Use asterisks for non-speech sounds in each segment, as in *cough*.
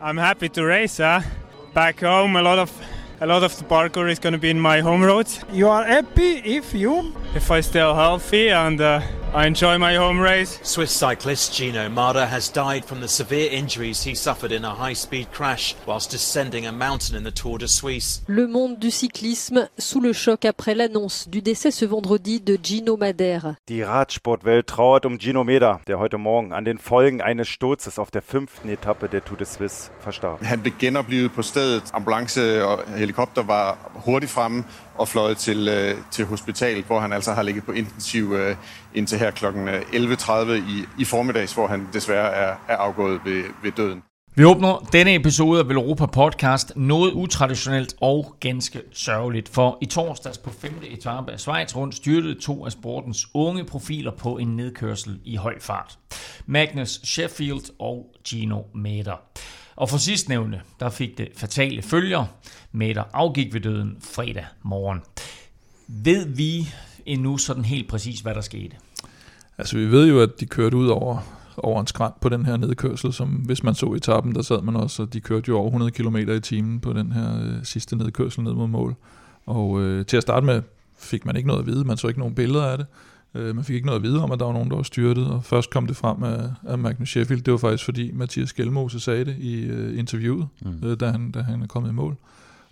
I'm happy to race. Huh? Back home, a lot of a lot of the parkour is going to be in my home roads. You are happy if you If I stay healthy and uh, I enjoy my home race. Swiss cyclist Gino Mada has died from the severe injuries he suffered in a high-speed crash whilst descending a mountain in the Tour de Suisse. Le monde du cyclisme sous le choc après l'annonce du décès ce vendredi de Gino Madère. Die Radsportwelt trauert um Gino Meder, der heute Morgen an den Folgen eines Sturzes auf der fünften Etappe der Tour de Suisse verstarb. Han blev genoplevet på stedet. Ambulance og helikopter var hurtigt fremme og fløjet til, øh, til hospitalet, hvor han altså har ligget på intensiv øh, indtil her kl. 11.30 øh, i, i formiddags, hvor han desværre er, er afgået ved, ved døden. Vi åbner denne episode af Velropa Podcast noget utraditionelt og ganske sørgeligt, for i torsdags på 5. etape af Schweiz rundt styrtede to af sportens unge profiler på en nedkørsel i høj fart. Magnus Sheffield og Gino Mader. Og for sidstnævnte, der fik det fatale følger. Mader afgik ved døden fredag morgen. Ved vi endnu sådan helt præcis, hvad der skete? Altså vi ved jo, at de kørte ud over, over en skrant på den her nedkørsel, som hvis man så etappen, der sad man også, og de kørte jo over 100 km i timen på den her øh, sidste nedkørsel ned mod mål. Og øh, til at starte med fik man ikke noget at vide, man så ikke nogen billeder af det. Øh, man fik ikke noget at vide om, at der var nogen, der var styrtet, og først kom det frem af, af Magnus Sheffield. Det var faktisk fordi Mathias Gjelmose sagde det i øh, interviewet, mm. øh, da, han, da han er kommet i mål.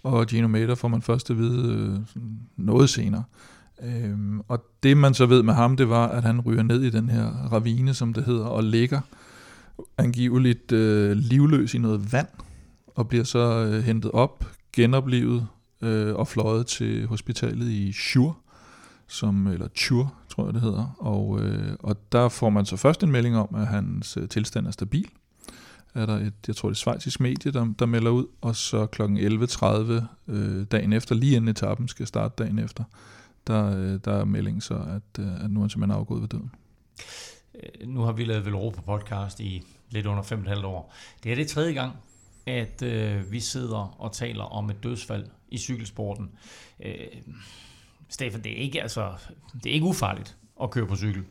Og Gino Mader får man først at vide øh, noget senere. Øhm, og det man så ved med ham, det var, at han ryger ned i den her ravine, som det hedder, og ligger angiveligt øh, livløs i noget vand, og bliver så øh, hentet op, genoplevet øh, og fløjet til hospitalet i Chur, som, eller Chur, tror jeg det hedder. Og, øh, og der får man så først en melding om, at hans øh, tilstand er stabil. Er der et, jeg tror det er svejtisk medie, der, der melder ud, og så kl. 11.30 øh, dagen efter, lige inden etappen skal starte dagen efter, der, øh, der er meldingen så, at, øh, at nu er han simpelthen afgået ved døden. Øh, nu har vi lavet Velropa Podcast i lidt under 5,5 år. Det er det tredje gang, at øh, vi sidder og taler om et dødsfald i cykelsporten. Øh, Stefan, det er ikke, altså, det er ikke ufarligt at køre på cykel.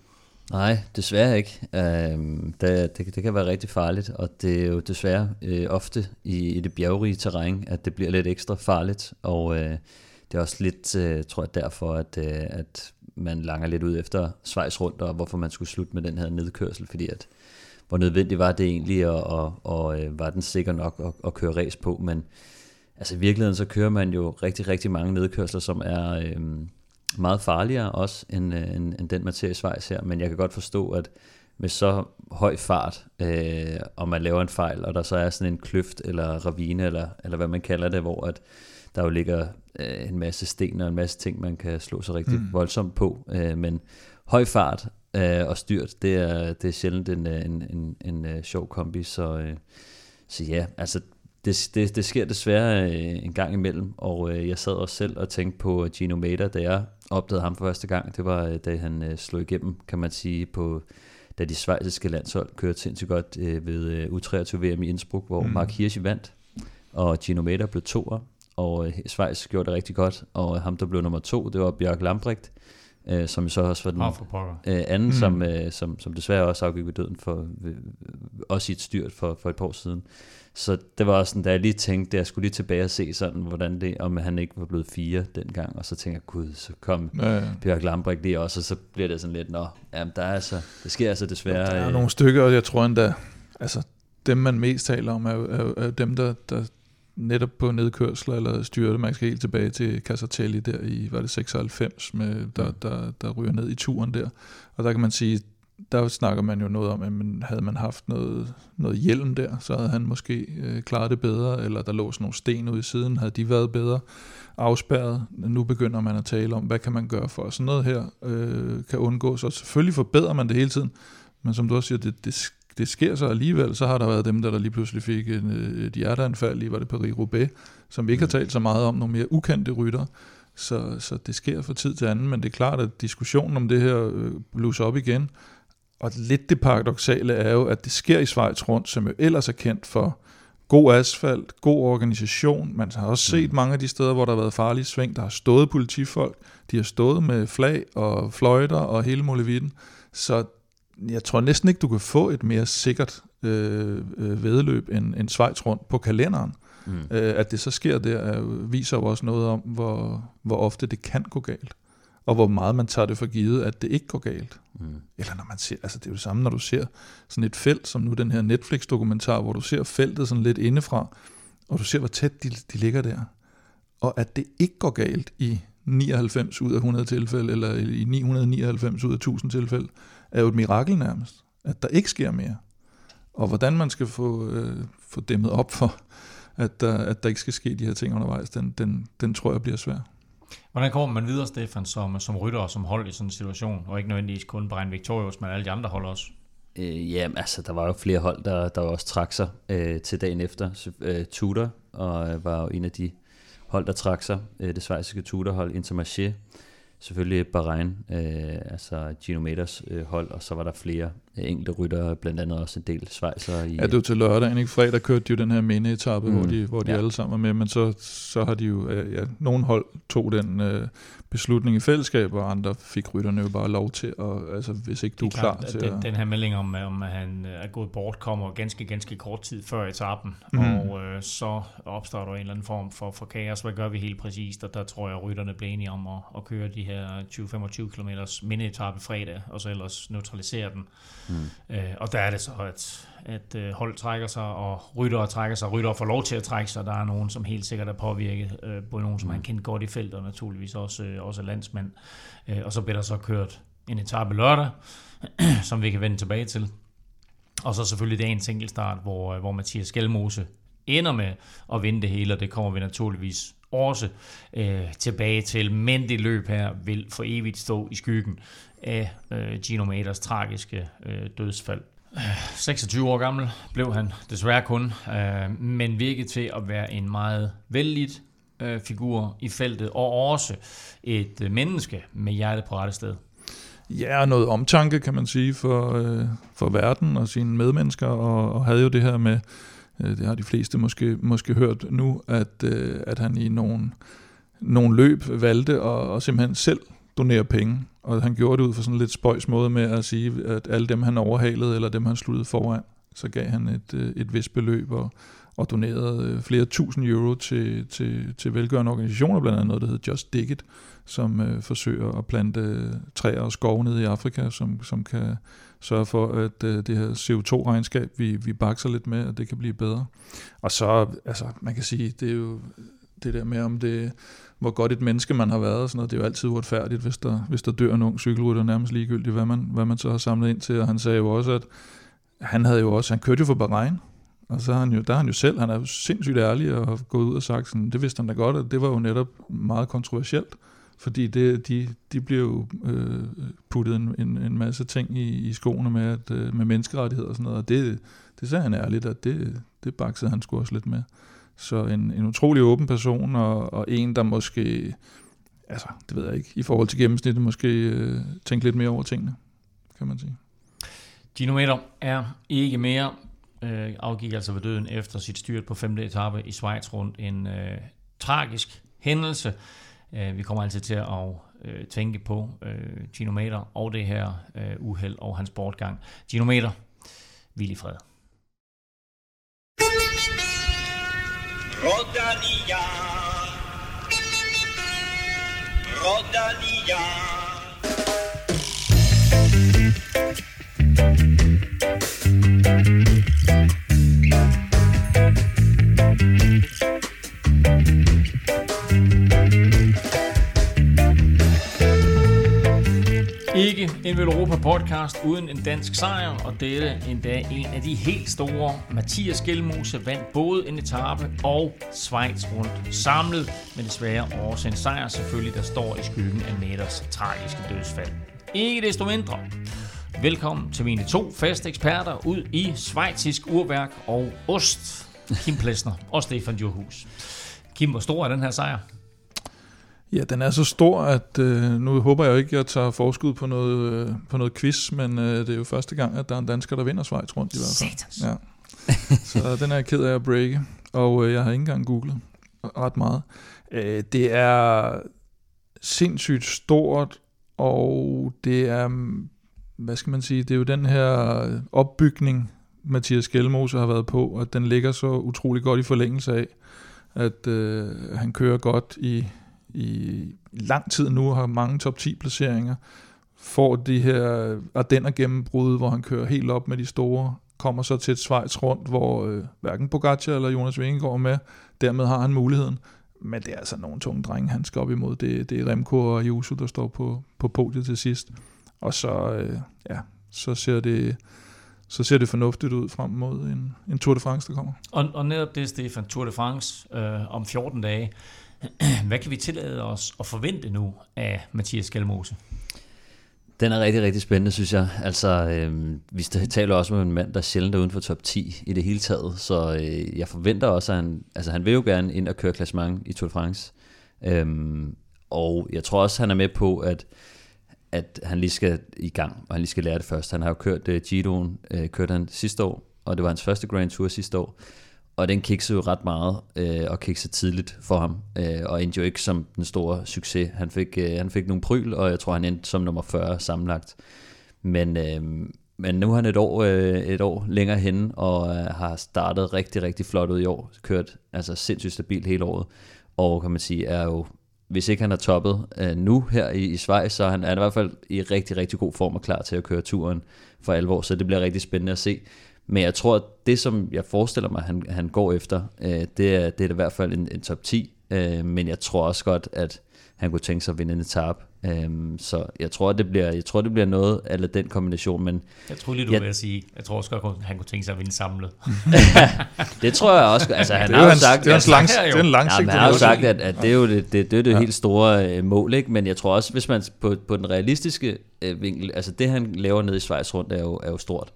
Nej, desværre ikke. Øhm, det, det, det kan være rigtig farligt, og det er jo desværre øh, ofte i, i det bjergrige terræn, at det bliver lidt ekstra farligt, og øh, det er også lidt, øh, tror jeg, derfor, at, øh, at man langer lidt ud efter Schweiz rundt, og hvorfor man skulle slutte med den her nedkørsel, fordi at, hvor nødvendigt var det egentlig, og, og, og øh, var den sikker nok at, at køre race på, men altså i virkeligheden så kører man jo rigtig, rigtig mange nedkørsler, som er øh, meget farligere også, end, øh, end, end den i Schweiz her, men jeg kan godt forstå, at med så høj fart, øh, og man laver en fejl, og der så er sådan en kløft, eller ravine, eller, eller hvad man kalder det, hvor at der jo ligger øh, en masse sten og en masse ting, man kan slå sig rigtig mm. voldsomt på, øh, men høj fart øh, og styrt, det er, det er sjældent en, øh, en, en, en, en sjov kombi, så, øh, så ja, altså det, det, det sker desværre øh, en gang imellem, og øh, jeg sad også selv og tænkte på Gino Mader, da jeg opdagede ham for første gang. Det var, øh, da han øh, slog igennem, kan man sige, på da de svejsiske landshold kørte sindssygt godt øh, ved øh, U23 VM i Innsbruck, hvor mm. Mark Hirschi vandt, og Gino Mader blev toer, og øh, Schweiz gjorde det rigtig godt, og ham, der blev nummer to, det var Bjørk Lambrecht, øh, som så også var den øh, anden, mm. som, øh, som, som desværre også afgik ved døden, for, øh, også i et styrt for, for et par år siden. Så det var også sådan, da jeg lige tænkte, at jeg skulle lige tilbage og se sådan, hvordan det, om han ikke var blevet fire dengang, og så tænkte jeg, gud, så kom Ja, ja. Bjørk Lambrecht lige også, og så bliver det sådan lidt, nå, jamen der er altså, det sker altså desværre. Der er øh, nogle stykker, og jeg tror endda, altså dem man mest taler om, er er, er dem, der, der netop på nedkørsler eller styrte, man skal helt tilbage til Casartelli der i, var det 96, med, der, der, der ryger ned i turen der. Og der kan man sige, der snakker man jo noget om, at man, havde man haft noget, noget hjelm der, så havde han måske øh, klaret det bedre, eller der lå sådan nogle sten ude i siden, havde de været bedre afspærret. Nu begynder man at tale om, hvad kan man gøre for, at sådan noget her øh, kan undgås, og selvfølgelig forbedrer man det hele tiden, men som du også siger, det, det, det sker så alligevel, så har der været dem, der, der lige pludselig fik en, øh, et hjerteanfald i, var det Paris-Roubaix, som vi ikke har talt så meget om, nogle mere ukendte rytter. Så, så det sker fra tid til anden, men det er klart, at diskussionen om det her øh, blusser op igen. Og lidt det paradoxale er jo, at det sker i Schweiz rundt, som jo ellers er kendt for god asfalt, god organisation. Man har også set mange af de steder, hvor der har været farlige sving. Der har stået politifolk, de har stået med flag og fløjter og hele muligheden. Så jeg tror næsten ikke, du kan få et mere sikkert øh, øh, vedløb end, end Schweiz rundt på kalenderen. Mm. Øh, at det så sker der, viser jo også noget om, hvor, hvor ofte det kan gå galt. Og hvor meget man tager det for givet, at det ikke går galt. Mm. Eller når man ser, altså det er jo det samme, når du ser sådan et felt, som nu den her Netflix-dokumentar, hvor du ser feltet sådan lidt indefra, og du ser, hvor tæt de, de ligger der. Og at det ikke går galt i 99 ud af 100 tilfælde, eller i 999 ud af 1000 tilfælde, er jo et mirakel nærmest. At der ikke sker mere. Og hvordan man skal få, øh, få dæmmet op for, at der, at der ikke skal ske de her ting undervejs, den, den, den tror jeg bliver svær. Hvordan kommer man videre, Stefan, som, som rytter og som hold i sådan en situation, og ikke nødvendigvis kun Brian Victorious, men alle de andre hold også? Øh, ja, altså der var jo flere hold, der, der også trak sig øh, til dagen efter. Øh, Tudor og øh, var jo en af de hold, der trak sig. Øh, det svejsiske Tudor-hold, Intermarché, selvfølgelig Bahrain, øh, altså Gino Meters øh, hold, og så var der flere enkelte rytter, blandt andet også en del svejser. I, ja, det var til lørdag, ikke? Fredag kørte de jo den her mini-etappe, mm. hvor de, hvor de ja. alle sammen var med, men så, så har de jo, ja, nogle hold tog den øh, beslutning i fællesskab, og andre fik rytterne jo bare lov til, at, altså hvis ikke du er, er klar klart, til den, at... Den her melding om, om at han er gået bort, kommer ganske, ganske kort tid før etappen, mm. og øh, så opstår der en eller anden form for, for kaos. Hvad gør vi helt præcist? Og der tror jeg, at rytterne bliver enige om at, at køre de her 20-25 km mini-etappe fredag, og så ellers neutralisere den. Mm. Øh, og der er det så, at, at øh, hold trækker sig, og ryttere trækker sig, ryttere får lov til at trække sig. Der er nogen, som helt sikkert er påvirket, øh, både nogen, som mm. han kendt godt i feltet, og naturligvis også, øh, også landsmænd. Øh, og så bliver der så kørt en etape lørdag, *clears throat* som vi kan vende tilbage til. Og så selvfølgelig dagens enkeltstart, hvor, øh, hvor Mathias Skelmose ender med at vinde det hele, og det kommer vi naturligvis også øh, tilbage til. Men det løb her vil for evigt stå i skyggen af øh, Gino Maters tragiske øh, dødsfald. 26 år gammel blev han desværre kun, øh, men virkede til at være en meget vældig øh, figur i feltet, og også et øh, menneske med hjertet på rette sted. Ja, noget omtanke, kan man sige, for, øh, for verden og sine medmennesker, og, og havde jo det her med, øh, det har de fleste måske, måske hørt nu, at, øh, at han i nogle, nogle løb valgte at, at simpelthen selv donere penge. Og han gjorde det ud for sådan en lidt spøjs måde med at sige, at alle dem, han overhalede, eller dem, han sluttede foran, så gav han et, øh, et vist beløb og, og donerede øh, flere tusind euro til, til, til velgørende organisationer, blandt andet noget, der hedder Just Dig It, som øh, forsøger at plante øh, træer og skove nede i Afrika, som, som kan sørge for, at øh, det her CO2-regnskab, vi, vi bakser lidt med, at det kan blive bedre. Og så, altså, man kan sige, det er jo det der med, om det hvor godt et menneske man har været og sådan noget. Det er jo altid uretfærdigt, hvis der, hvis der dør en ung cykelrytter, nærmest ligegyldigt, hvad man, hvad man så har samlet ind til. Og han sagde jo også, at han havde jo også, han kørte jo for Bahrain, og så han jo, der er han jo selv, han er jo sindssygt ærlig og har gået ud og sagt sådan, det vidste han da godt, at det var jo netop meget kontroversielt, fordi det, de, de bliver jo øh, puttet en, en, en masse ting i, i skoene med, at, øh, med menneskerettigheder og sådan noget, og det, det sagde han ærligt, at det, det baksede han sgu også lidt med. Så en, en utrolig åben person, og, og en, der måske, altså, det ved jeg ikke, i forhold til gennemsnittet, måske øh, tænke lidt mere over tingene, kan man sige. Gino Meter er ikke mere, øh, afgik altså ved døden efter sit styrt på 5. etape i Schweiz rundt. En øh, tragisk hændelse. Øh, vi kommer altid til at øh, tænke på øh, Gino Meter og det her øh, uheld og hans bortgang. Gino Meter, hvil i fred. Rodalia. Rodalia. Thank Ikke en Vel Europa podcast uden en dansk sejr, og dette endda en af de helt store. Mathias Gjelmose vandt både en etape og Schweiz rundt samlet, men desværre også en sejr selvfølgelig, der står i skyggen af Metters tragiske dødsfald. Ikke desto mindre. Velkommen til mine to faste eksperter ud i svejtisk urværk og ost. Kim Plesner og Stefan Johus. Kim, hvor stor er den her sejr? Ja, den er så stor, at øh, nu håber jeg ikke, at jeg tager forskud på noget, øh, på noget quiz, men øh, det er jo første gang, at der er en dansker, der vinder Schweiz rundt i hvert fald. Satans. Ja. Så den er jeg ked af at breake, og øh, jeg har ikke engang googlet ret meget. Øh, det er sindssygt stort, og det er hvad skal man sige, det er jo den her opbygning, Mathias Gjelmose har været på, at den ligger så utrolig godt i forlængelse af, at øh, han kører godt i, i lang tid nu, har mange top 10 placeringer, får de her Ardenner gennembrud, hvor han kører helt op med de store, kommer så til et Schweiz rundt, hvor øh, hverken Pogacar eller Jonas Vingegaard er med, dermed har han muligheden. Men det er altså nogle tunge drenge, han skal op imod. Det, det er Remco og Jusu, der står på, på podiet til sidst. Og så, øh, ja, så ser det så ser det fornuftigt ud frem mod en, en Tour de France, der kommer. Og, og netop det, Stefan, Tour de France øh, om 14 dage. *clears throat* Hvad kan vi tillade os at forvente nu af Mathias Galmose? Den er rigtig, rigtig spændende, synes jeg. Altså, øh, vi taler også med en mand, der sjældent er uden for top 10 i det hele taget, så øh, jeg forventer også, at han, altså, han vil jo gerne ind og køre klassement i Tour de France. Øh, og jeg tror også, han er med på, at at han lige skal i gang, og han lige skal lære det først. Han har jo kørt uh, Giroen, øh, uh, kørte han sidste år, og det var hans første Grand Tour sidste år. Og den kiksede jo ret meget, øh, og kiksede tidligt for ham, øh, og endte jo ikke som den store succes. Han fik, øh, han fik nogle pryl, og jeg tror, han endte som nummer 40 sammenlagt. Men, øh, men nu er han et år, øh, et år længere henne, og øh, har startet rigtig, rigtig flot ud i år. Kørt altså sindssygt stabilt hele året, og kan man sige, er jo hvis ikke han har toppet øh, nu her i, i Schweiz, så han er han i hvert fald i rigtig, rigtig god form og klar til at køre turen for alvor, så det bliver rigtig spændende at se. Men jeg tror, at det, som jeg forestiller mig, han, han går efter, uh, det, er, det er i hvert fald en, en top 10, uh, øh, men jeg tror også godt, at han kunne tænke sig at vinde en etape. Um, så jeg tror, det bliver, jeg tror, det bliver noget af den kombination. Men jeg tror lige, du jeg, vil sige, jeg tror også godt, han kunne tænke sig at vinde samlet. *laughs* det tror jeg også. Altså, *laughs* han det har jo sagt, det er, altså, lang, det er en langsigtet. Ja, han har jo sagt, at, at det er jo det, det, det, er det ja. helt store uh, mål. Ikke? Men jeg tror også, hvis man på, på den realistiske uh, vinkel, altså det han laver ned i Schweiz rundt, er jo, er jo stort.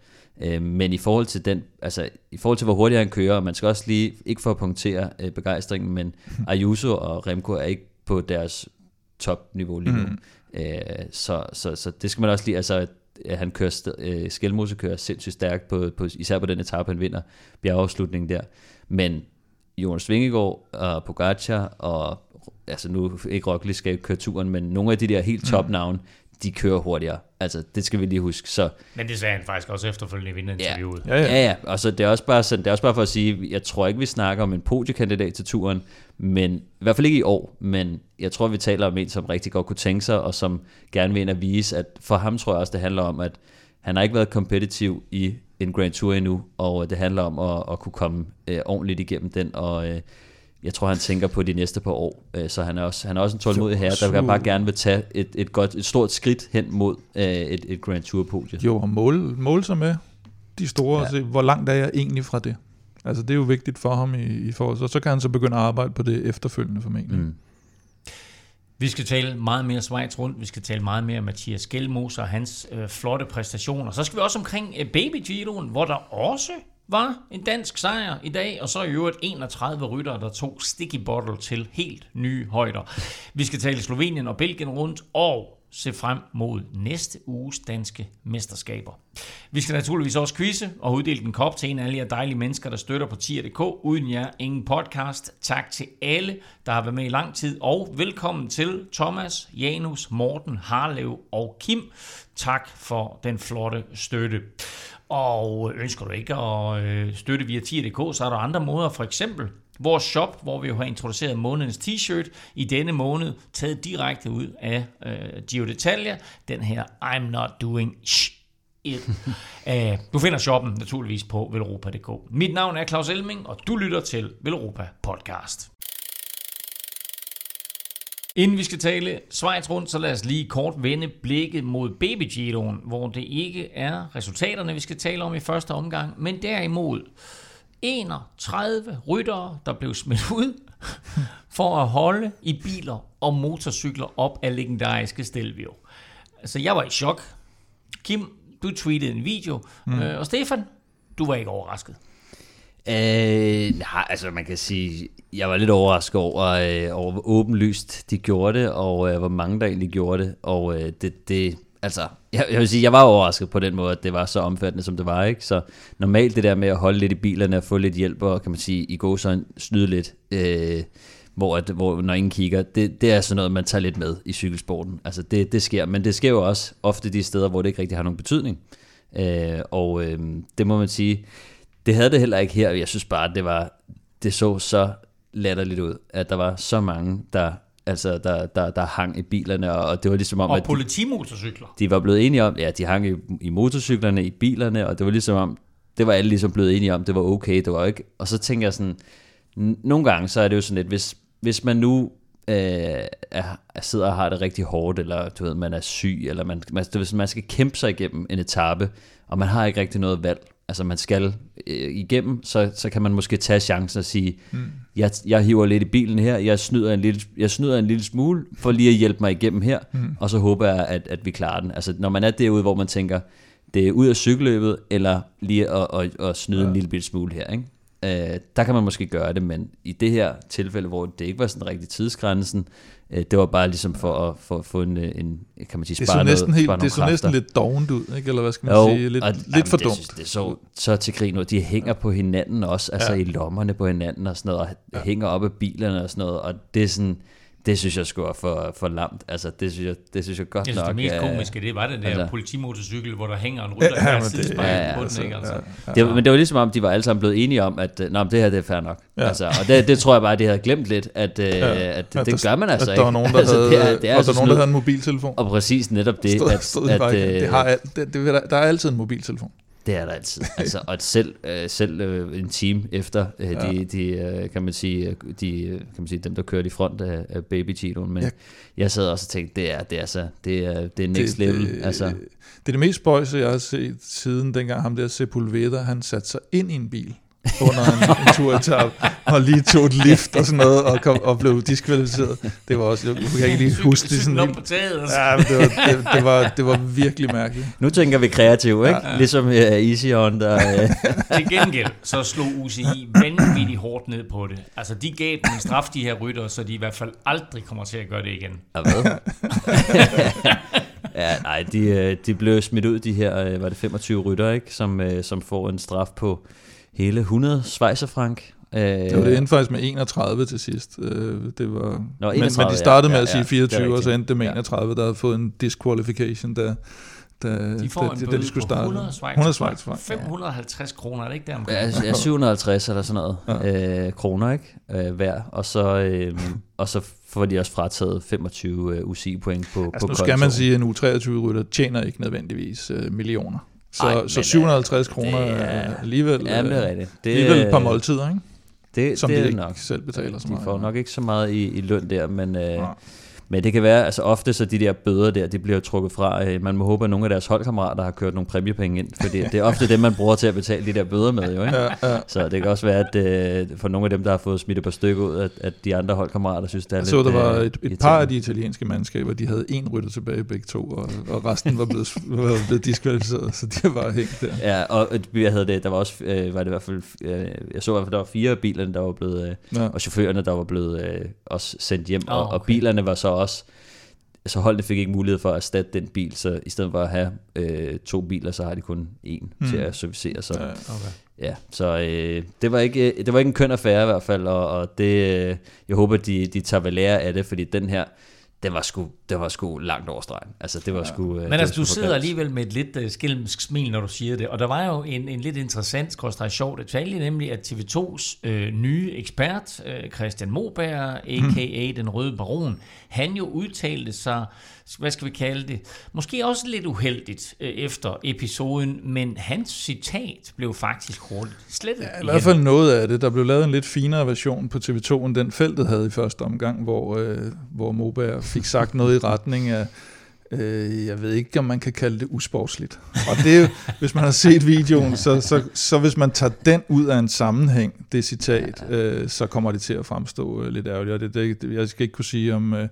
Uh, men i forhold til den, altså i forhold til hvor hurtigt han kører, og man skal også lige, ikke for at punktere uh, begejstringen, men *laughs* Ayuso og Remco er ikke på deres topniveau lige nu. Mm. Øh, så, så, så det skal man også lige, altså at han kører, øh, Skelmose kører sindssygt stærkt, på, på, især på den etape, han vinder bjergeafslutningen der. Men Jonas Vingegaard og Pogacar, og altså nu ikke Roglic skal køre turen, men nogle af de der helt topnavne, mm de kører hurtigere. Altså, det skal vi lige huske. Så, Men det sagde han faktisk også efterfølgende i vinderinterviewet. Ja, ja, ja. ja. Og så det er, også bare sådan, det er også bare for at sige, jeg tror ikke, vi snakker om en podiekandidat til turen, men i hvert fald ikke i år, men jeg tror, vi taler om en, som rigtig godt kunne tænke sig, og som gerne vil ind og vise, at for ham tror jeg også, det handler om, at han har ikke været kompetitiv i en Grand Tour endnu, og det handler om at, at kunne komme øh, ordentligt igennem den, og øh, jeg tror, han tænker på de næste par år. Øh, så han er også, han er også en tålmodig herre, der vil bare gerne vil tage et, et, godt, et stort skridt hen mod øh, et, et Grand Tour podie. Jo, og måle, måle sig med de store, ja. se, hvor langt er jeg egentlig fra det. Altså det er jo vigtigt for ham i, i forhold så, så kan han så begynde at arbejde på det efterfølgende formentlig. Mm. Vi skal tale meget mere Schweiz rundt. Vi skal tale meget mere Mathias Gjelmos og hans øh, flotte præstationer. Så skal vi også omkring øh, Baby Giroen, hvor der også var en dansk sejr i dag, og så i øvrigt 31 ryttere, der tog sticky bottle til helt nye højder. Vi skal tale Slovenien og Belgien rundt, og se frem mod næste uges danske mesterskaber. Vi skal naturligvis også quizze og uddele en kop til en af alle jer dejlige mennesker, der støtter på tier.dk. Uden jer, ingen podcast. Tak til alle, der har været med i lang tid, og velkommen til Thomas, Janus, Morten, Harlev og Kim. Tak for den flotte støtte. Og ønsker du ikke at øh, støtte via tier.dk, så er der andre måder. For eksempel vores shop, hvor vi jo har introduceret månedens t-shirt i denne måned, taget direkte ud af øh, Gio Detalje. Den her I'm not doing shit. uh, *laughs* du finder shoppen naturligvis på velropa.dk. Mit navn er Claus Elming, og du lytter til Velropa Podcast. Inden vi skal tale Schweiz rundt, så lad os lige kort vende blikket mod Baby Giroen, hvor det ikke er resultaterne, vi skal tale om i første omgang, men derimod 31 ryttere, der blev smidt ud *laughs* for at holde i biler og motorcykler op af legendariske Stelvio. Altså, jeg var i chok. Kim, du tweetede en video, mm. øh, og Stefan, du var ikke overrasket. Øh, nej, altså man kan sige, jeg var lidt overrasket over, øh, over hvor åbenlyst de gjorde det, og øh, hvor mange der egentlig gjorde det, og øh, det, det, altså, jeg, jeg vil sige, jeg var overrasket på den måde, at det var så omfattende, som det var, ikke? Så normalt det der med at holde lidt i bilerne og få lidt hjælp, og kan man sige, i går så snyde lidt, øh, hvor, at, hvor når ingen kigger, det, det er sådan noget, man tager lidt med i cykelsporten. Altså det, det sker, men det sker jo også ofte de steder, hvor det ikke rigtig har nogen betydning. Øh, og øh, det må man sige, det havde det heller ikke her. Jeg synes bare, det var det så så latterligt ud, at der var så mange, der altså der, der, der hang i bilerne, og det var ligesom om, og at politimotorcykler. De, de var blevet enige om, ja, de hang i, i motorcyklerne, i bilerne, og det var ligesom om, det var alle ligesom blevet enige om, det var okay, det var ikke, og så tænker jeg sådan, nogle gange så er det jo sådan lidt, hvis, hvis man nu øh, er, sidder og har det rigtig hårdt, eller du ved, man er syg, eller man, man, hvis man skal kæmpe sig igennem en etape, og man har ikke rigtig noget valg, altså man skal øh, igennem, så, så kan man måske tage chancen og sige, mm. jeg, jeg hiver lidt i bilen her, jeg snyder, en lille, jeg snyder en lille smule, for lige at hjælpe mig igennem her, mm. og så håber jeg, at, at vi klarer den. Altså når man er derude, hvor man tænker, det er ud af cykelløbet, eller lige at, at, at snyde ja. en lille smule her, ikke? Øh, der kan man måske gøre det, men i det her tilfælde, hvor det ikke var sådan rigtig tidsgrænsen, øh, det var bare ligesom for at for, få en, en, kan man sige, spare det så næsten, noget, helt, det så næsten lidt dovent ud, ikke? eller hvad skal man jo, sige, lidt, og, lidt jamen, for det, dumt. Det, så, så til grin ud. De hænger ja. på hinanden også, altså ja. i lommerne på hinanden og sådan noget, og ja. hænger op af bilerne og sådan noget, og det er sådan, det synes jeg skulle er for, for lamt. Altså, det synes jeg, det synes jeg godt jeg synes, nok. Det mest komiske, det var den der altså, politimotorcykel, hvor der hænger en rytter ja, ja, det, ja, ja, på den, ikke? Altså. Ja, ja. Det, men det var ligesom om, de var alle sammen blevet enige om, at Nå, det her det er fair nok. Ja. Altså, og det, det tror jeg bare, de havde glemt lidt, at, ja. at, at det gør man altså at der var nogen, der altså, havde, det er, det er altså der nogen, der havde en mobiltelefon. Og præcis netop det. Stod, at, stod at, at, det har, det, det, der er altid en mobiltelefon. Det er der altid. *laughs* Altså, og selv, øh, selv øh, en time efter, øh, ja. de, de, øh, kan man sige, de, kan man sige, dem der kørte i front af, af baby Titoen, men ja. jeg sad også og tænkte, det er, det er, så, det er, det er next det, level. Det, altså. det er det mest spøjse, jeg har set siden dengang ham der Sepulveda, han satte sig ind i en bil under en, en turetap, og lige tog et lift og sådan noget, og, kom, og blev diskvalificeret. Det var også, jeg kan ikke lige huske det sådan lige, ja, det var, det, det, var, det var virkelig mærkeligt. Nu tænker vi kreativt, ikke? Ja, ja. Ligesom uh, Easy On, der... Uh... *laughs* Til gengæld, så slog UCI vanvittigt hårdt ned på det. Altså, de gav dem en straf, de her rytter, så de i hvert fald aldrig kommer til at gøre det igen. Ja, hvad? *laughs* ja, nej, de, de blev smidt ud, de her, var det 25 rytter, ikke? Som, som får en straf på hele 100 svejserfrank. Øh, det var det endte faktisk med 31 til sidst. Øh, det var, Nå, 31, men, men de startede ja, med at sige 24, ja, og så endte det med 31, der havde fået en disqualification, der, da, de får da, en bøde de skulle starte. 100 100 Schweiz, 550 kroner, er det ikke der omkring? Ja, 750 eller sådan noget ja. øh, kroner, ikke? Øh, hver. Og så, øh, og så får de også frataget 25 øh, UCI-point på, altså, på nu skal man sige, at en U23-rytter tjener ikke nødvendigvis øh, millioner. Så, Ej, så 750 øh, kroner er alligevel, ja, det er rigtigt. Det, alligevel et par måltider, ikke? Det, som det de er ikke nok. selv betaler så meget. De får nok ikke så meget i, i løn der, men, øh. Men det kan være, altså ofte så de der bøder der, de bliver trukket fra. Øh, man må håbe, at nogle af deres holdkammerater har kørt nogle præmiepenge ind, fordi det er ofte det, man bruger til at betale de der bøder med, jo, ikke? Ja, ja. Så det kan også være, at øh, for nogle af dem, der har fået smidt et par stykker ud, at, at de andre holdkammerater synes, det er så lidt... Så der var øh, et, et par af de italienske mandskaber, de havde en rytter tilbage begge to, og, og resten var blevet, *laughs* var blevet diskvalificeret, så de var hængt der. Ja, og jeg havde det, der var også, øh, var det i hvert fald, øh, jeg så i hvert fald, der var fire af bilerne, der var blevet, øh, ja. og chaufførerne, der var blevet øh, også sendt hjem, oh, okay. og, og bilerne var så også så holdene fik ikke mulighed for at erstatte den bil, så i stedet for at have øh, to biler, så har de kun én mm. til at servicere. Så, ja, okay. ja, så øh, det, var ikke, det var ikke en køn affære i hvert fald, og, og det, øh, jeg håber, de, de tager vel lære af det, fordi den her, det var sgu, det var sgu langt over stregen. Altså, det var ja. sgu... Øh, Men altså, du sidder alligevel med et lidt uh, skilmsk smil, når du siger det. Og der var jo en, en lidt interessant, skorstræk sjov detalje, nemlig at TV2's øh, nye ekspert, øh, Christian Moberg, a.k.a. Hmm. Den Røde Baron, han jo udtalte sig, hvad skal vi kalde det, måske også lidt uheldigt øh, efter episoden, men hans citat blev faktisk hurtigt slettet. Ja, i hvert fald noget af det. Der blev lavet en lidt finere version på TV2, end den feltet havde i første omgang, hvor, øh, hvor Moberg fik sagt noget i retning af, øh, jeg ved ikke, om man kan kalde det usportsligt. Og det hvis man har set videoen, så, så, så hvis man tager den ud af en sammenhæng, det citat, øh, så kommer det til at fremstå øh, lidt ærgerligt. Og det, det, jeg skal ikke kunne sige, om, øh,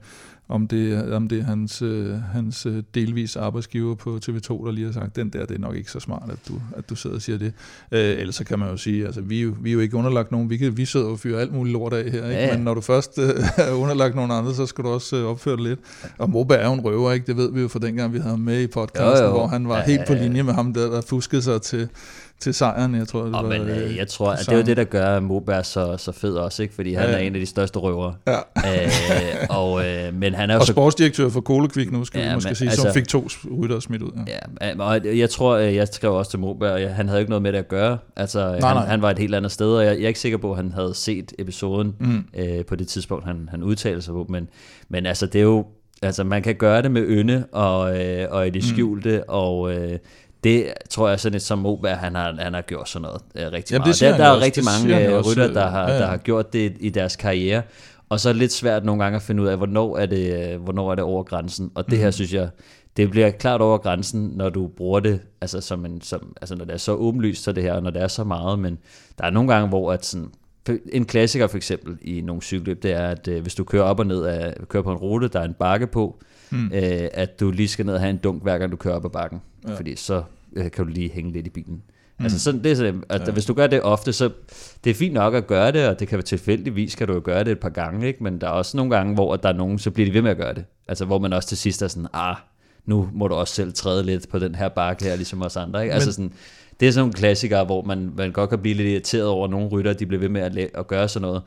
om det, om det er hans, øh, hans øh, delvis arbejdsgiver på TV2, der lige har sagt, den der, det er nok ikke så smart, at du, at du sidder og siger det. Øh, ellers så kan man jo sige, altså vi er jo, vi er jo ikke underlagt nogen, vi, kan, vi sidder og fyrer alt muligt lort af her, ikke? Ja, ja. men når du først øh, *laughs* er underlagt nogen andre, så skal du også øh, opføre det lidt. Og Moberg er jo en røver, ikke? det ved vi jo fra dengang, vi havde ham med i podcasten, jo, jo. hvor han var ja, helt på linje med ham der, der fuskede sig til til sejren, jeg tror. Det og var, men, øh, øh, jeg tror, at det er det, der gør Moberg så, så fed også, ikke? fordi han Ja, er en af de største røvere. Ja. Øh, og, øh, men han er og så sportsdirektør for Kolekvik nu, skal Ja, vi måske men sige, altså- som fik to rytter smidt ud. Ja. Ja, og jeg tror, øh, jeg skrev også til Moberg, han havde ikke noget med det at gøre. Altså, nej, han, nej. han var et helt andet sted, og jeg, jeg er ikke sikker på, at han havde set episoden Mm. øh, på det tidspunkt, han, han udtalte sig på. Men, men altså, det er jo, altså, man kan gøre det med ynde og, øh, og i det Mm. skjulte, og øh, det tror jeg sådan et som Moberg, han har, han har gjort sådan noget øh, rigtig Jamen, det meget. Der, der er også. rigtig Det mange øh, rytter, der har, ja, ja. der har gjort det i deres karriere, og så er det lidt svært nogle gange at finde ud af, hvornår er det, øh, hvornår er det over grænsen. Og det her, Mhm. synes jeg, det bliver klart over grænsen, når du bruger det, altså, som en, som, altså når det er så åbenlyst, så det her, og når det er så meget, men der er nogle gange, hvor at sådan, en klassiker for eksempel i nogle cykelløb, det er, at øh, hvis du kører op og ned af, kører på en rute, der er en bakke på, Mm. øh, at du lige skal ned og have en dunk, hver gang du kører op ad bakken, Ja. fordi så øh, kan du lige hænge lidt i bilen. Mm. Altså sådan, det er sådan, at Ja. hvis du gør det ofte, så det er fint nok at gøre det, og det kan være tilfældigvis, kan du jo gøre det et par gange, ikke? men der er også nogle gange, hvor der er nogen, så bliver de ved med at gøre det. Altså hvor man også til sidst er sådan, ah, nu må du også selv træde lidt på den her bakke her, ligesom os andre. Ikke? Altså Men- sådan, det er sådan nogle klassikere, hvor man, man godt kan blive lidt irriteret over, at nogle rytter, de bliver ved med at, at gøre sådan noget.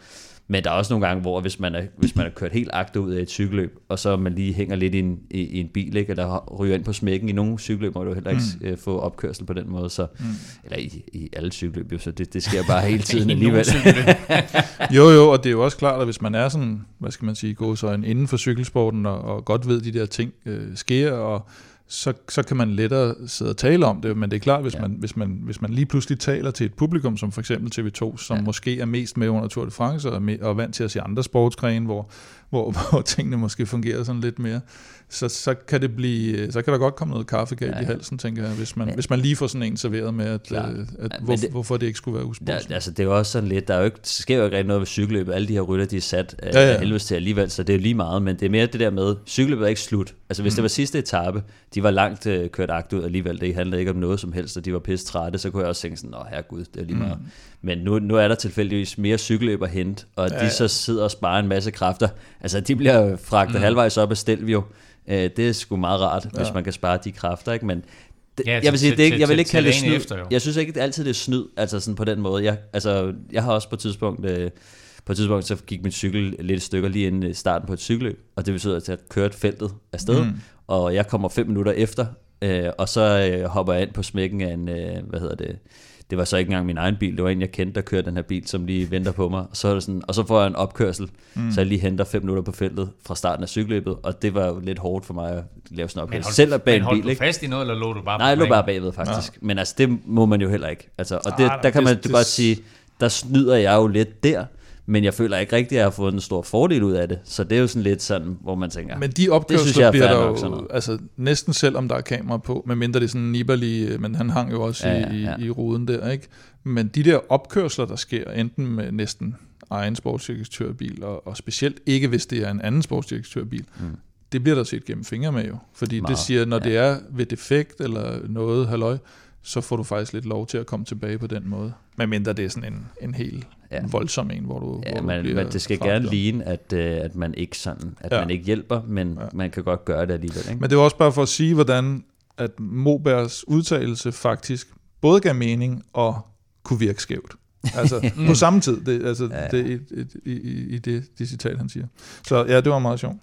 Men der er også nogle gange, hvor hvis man er, hvis man er kørt helt agter ud af et cykelløb, og så man lige hænger lidt i en, i, i en bil, ikke? eller ryger ind på smækken i nogle cykelløb, må du heller ikke Mm. mm. få opkørsel på den måde. Så, Mm. Eller i, i alle cykelløb, jo, så det, det sker bare hele *laughs* tiden alligevel. *laughs* Jo, jo, og det er jo også klart, at hvis man er sådan, hvad skal man sige, god så inden for cykelsporten, og, og godt ved, de der ting øh, sker, og så, så kan man lettere sidde og tale om det, men det er klart, hvis, ja. Man, hvis, man, hvis man lige pludselig taler til et publikum, som for eksempel TV2, som ja. Måske er mest med under Tour de France, og er, med, og vant til at se andre sportsgrene, hvor, hvor, *laughs* hvor tingene måske fungerer sådan lidt mere, så, så kan det blive, så kan der godt komme noget kaffegalt ja. Ja. i halsen, tænker jeg, hvis man, Men- hvis man lige får sådan en serveret med, at, øh, at Ja, hvor, det- hvorfor det ikke skulle være Der, usportsligt. altså, det er jo også sådan lidt, der, er jo ikke, sker jo ikke rigtig noget ved cykelløbet. Alle de her rytter, de er sat af Ja, ja, ja. helvedes til alligevel, så det er jo lige meget. Men det er mere det der med, cykelløbet er ikke slut. Altså hvis mm. det var sidste etape, de var langt øh, kørt agt ud alligevel, det handlede ikke om noget som helst, og de var pisse trætte, så kunne jeg også tænke sådan, nå herregud, det er lige meget. Mm. Men nu, nu er der tilfældigvis mere cykelløb at hente, og Ja, de ja. så sidder og sparer en masse kræfter. Altså de bliver fragtet Mm. halvvejs op af Stelvio. Øh, det er sgu meget rart, Ja. hvis man kan spare de kræfter, ikke? Men det, Ja, jeg vil sige, det er ikke, jeg vil ikke kalde det snyd. efter, jo. Jeg synes ikke det er altid, det er snyd, altså sådan på den måde. Jeg, altså, jeg har også på et tidspunkt, øh, på et tidspunkt, så gik min cykel lidt stykker lige inden øh, starten på et cykelløb, og det betyder, at jeg kørte feltet afsted, Mm. Og jeg kommer fem minutter efter, øh, og så øh, hopper jeg ind på smækken af en, øh, hvad hedder det, det var så ikke engang min egen bil, det var en, jeg kendte, der kørte den her bil, som lige venter på mig. Og så, er det sådan, og så får jeg en opkørsel, Mm. så jeg lige henter fem minutter på feltet fra starten af cykelløbet, og det var jo lidt hårdt for mig at lave sådan en Men opkørsel. holdt, Selv bag men en holdt bil, du ikke? fast i noget, eller lå du bare Nej, jeg lå bare bagved faktisk. Ja. Men altså, det må man jo heller ikke. Altså, og det, Ah, der kan det- man det, godt sige, der snyder jeg jo lidt der, men jeg føler ikke rigtigt, at jeg har fået en stor fordel ud af det. Så det er jo sådan lidt sådan, hvor man tænker, Men de det opkørsler synes jeg er bliver der nok, jo, altså næsten selv om der er kamera på, medmindre det er sådan Nibali, men han hang jo også Ja, ja, ja. i, i ruden der, ikke? Men de der opkørsler, der sker, enten med næsten egen sportsdirektørbil, og, og specielt ikke, hvis det er en anden sportsdirektørbil, Mm. det bliver der set gennem fingre med jo. Fordi Meget, det siger, når ja. det er ved defekt eller noget, halløj, så får du faktisk lidt lov til at komme tilbage på den måde. Medmindre det er sådan en, en helt Ja. voldsom en, hvor du, Ja, hvor du bliver men det skal fragtet. gerne ligne, at, øh, at man ikke sådan, at Ja. man ikke hjælper, men Ja. man kan godt gøre det alligevel. Ikke? Men det var også bare for at sige, hvordan at Mobergs udtalelse faktisk både gav mening og kunne virke skævt. Altså *laughs* på samme tid, det, altså, Ja, det, i, i, i, i det, det citat, han siger. Så ja, det var meget sjovt.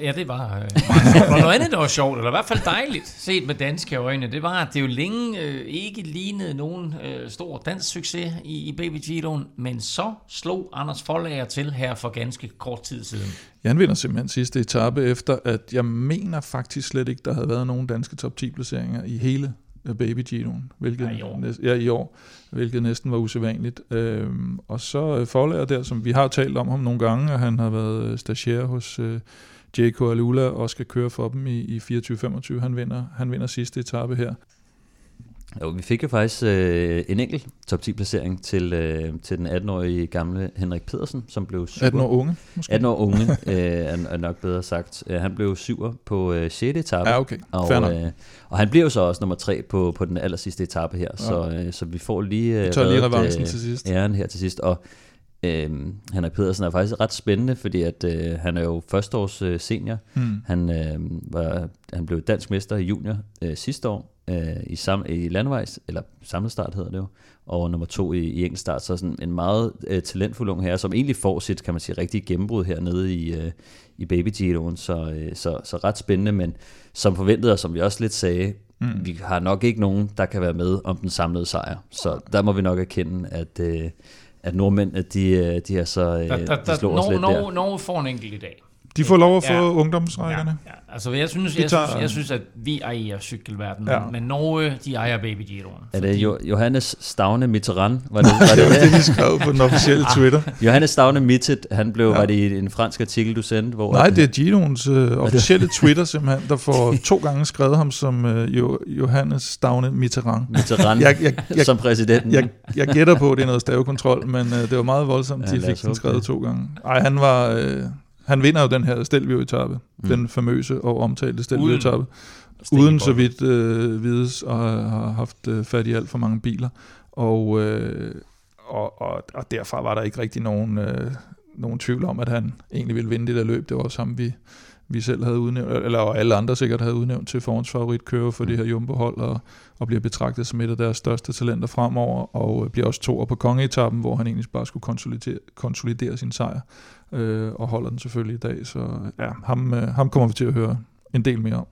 Ja, det var øh, *laughs* meget noget andet, der var sjovt, eller i hvert fald dejligt, set med danske øjne, det var, at det jo længe øh, ikke lignede nogen øh, stor dansk succes i, i Baby Giroen, men så slog Anders Foldager til her for ganske kort tid siden. Jan vinder simpelthen sidste etape efter, at jeg mener faktisk slet ikke, der havde været nogen danske top 10 placeringer i hele øh, Baby Giroen, hvilket, Ja, i år. næs- ja, i år, hvilket næsten var usædvanligt. Øhm, og så øh, Forlager der, som vi har talt om ham nogle gange, og han har været øh, stagiaire hos øh, J.K. Alula og skal køre for dem i, i 24-25. Han vinder, han vinder sidste etape her. Jo, vi fik jo faktisk øh, en enkelt top 10 placering til, øh, til den 18-årige gamle Henrik Pedersen, som blev syver. 18 år unge, måske? 18 år unge, øh, er, er nok bedre sagt. Øh, han blev syver på øh, 6. etape. Ja, okay. Og, Fair øh, og han blev jo så også nummer 3 på, på den aller sidste etape her, ja. så, øh, så vi får lige, øh, Vi tager lige revancen til sidst. æren her til sidst. Og øh, Henrik Pedersen er faktisk ret spændende, fordi at, øh, han er jo førsteårs øh, senior. Hmm. Han, øh, var, han blev dansk mester i junior øh, sidste år, øh, i, sam, i landevejs, eller samlet start hedder det jo, og nummer to i, i enkeltstart, så sådan en meget øh, talentfuld ung herre, som egentlig får sit, kan man sige, rigtig gennembrud hernede i, øh, i Baby Giroen, så, øh, så, så ret spændende, men som forventet, og som vi også lidt sagde, mm. vi har nok ikke nogen, der kan være med om den samlede sejr, så der må vi nok erkende, at, øh, at nordmændene, de, øh, de er så, øh, Der, der, de der, slår os Norge, lidt Norge, der. Norge får en enkelt i dag. De får lov at få Ja. ungdomsrækkerne. Ja, ja. Altså, jeg synes, jeg, tager- synes, jeg synes, at vi ejer cykelverdenen, Ja. men, Norge, de ejer Baby Giroen. Er det jo, Johannes Stavne Mitterrand? Var det, var det, *laughs* Det det, de skrev på den officielle Twitter. Johannes Stavne Mittet, han blev, Ja. var det i en fransk artikel, du sendte? Hvor Nej, det er Giroens øh, officielle Twitter simpelthen, der får *laughs* to gange skrevet ham som øh, jo, Johannes Stavne Mitterrand. Mitterrand Jeg, jeg, *laughs* jeg, som præsidenten. jeg, jeg gætter på, at det er noget stavekontrol, men øh, det var meget voldsomt, Ja, de fik den skrevet det. to gange. Ej, han var... Øh, han vinder jo den her Stelvio-etappe, Mm. mm. den famøse og omtalte Uden Stelvio-etappe. I Uden så vidt øh, vides, og har haft øh, fat i alt for mange biler. Og, øh, og, og, og derfra var der ikke rigtig nogen, øh, nogen tvivl om, at han egentlig ville vinde det der løb. Det var også ham, vi, vi selv havde udnævnt, eller og alle andre sikkert havde udnævnt til forhånds favoritkører for det her Jumbo-hold, og, og bliver betragtet som et af deres største talenter fremover, og øh, bliver også toer på kongeetappen, hvor han egentlig bare skulle konsolidere, konsolidere sin sejr, øh, og holder den selvfølgelig i dag. Så ja, ham, øh, ham kommer vi til at høre en del mere om.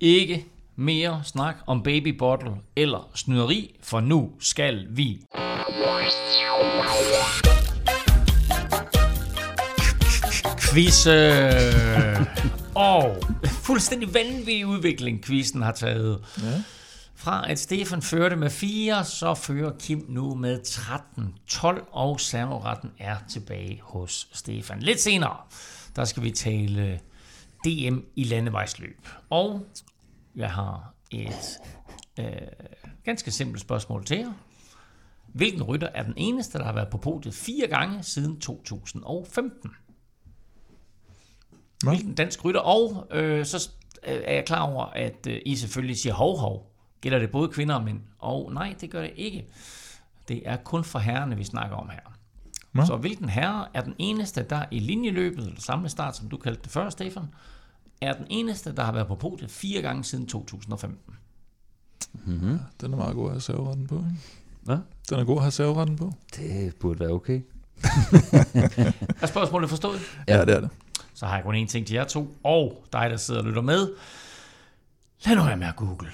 Ikke mere snak om baby bottle eller snyderi, for nu skal vi. Quiz. Og *laughs* fuldstændig vanvittig udvikling, quizzen har taget. Ja. Fra at Stefan førte med 4, så fører Kim nu med 13-12, og serveretten er tilbage hos Stefan. Lidt senere, der skal vi tale DM i landevejsløb. Og jeg har et øh, ganske simpelt spørgsmål til jer. Hvilken rytter er den eneste, der har været på podiet fire gange siden 2015? Hvad? Hvilken dansk rytter? Og øh, så øh, er jeg klar over, at øh, I selvfølgelig siger hov hov. Gælder det både kvinder og mænd? Og nej, det gør det ikke. Det er kun for herrerne, vi snakker om her. Nå. Så hvilken herre er den eneste, der i linjeløbet, eller samle start, som du kaldte det før, Stefan, er den eneste, der har været på podiet fire gange siden 2015? Mm-hmm. Den er meget god at have serveretten på, ikke? Hvad? Den er god at have serveretten på. Det burde være okay. *laughs* Er spørgsmålet forstået? Ja, det er det. Så har jeg kun én ting til jer to, og dig, der sidder og lytter med. Lad nu være med at google.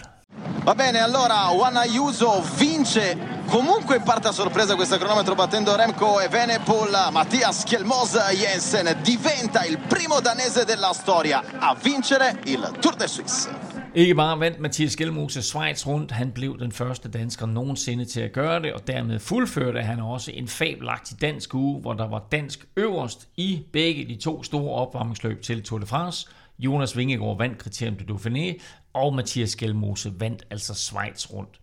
Va bene, allora Juan Ayuso vince comunque in parte a sorpresa questo cronometro battendo Remco e Venepol. Mattias Kjelmos Jensen diventa il primo danese della storia a vincere il Tour de Suisse. Ikke bare vandt Mathias Skelmose Schweiz rundt, han blev den første dansker nogensinde til at gøre det, og dermed fuldførte han også en fabelagtig dansk uge, hvor der var dansk øverst i begge de to store opvarmningsløb til Tour de France. Jonas Vingegaard vandt kriterium de Dauphiné, og Mathias Gjelmose vandt altså Schweiz rundt.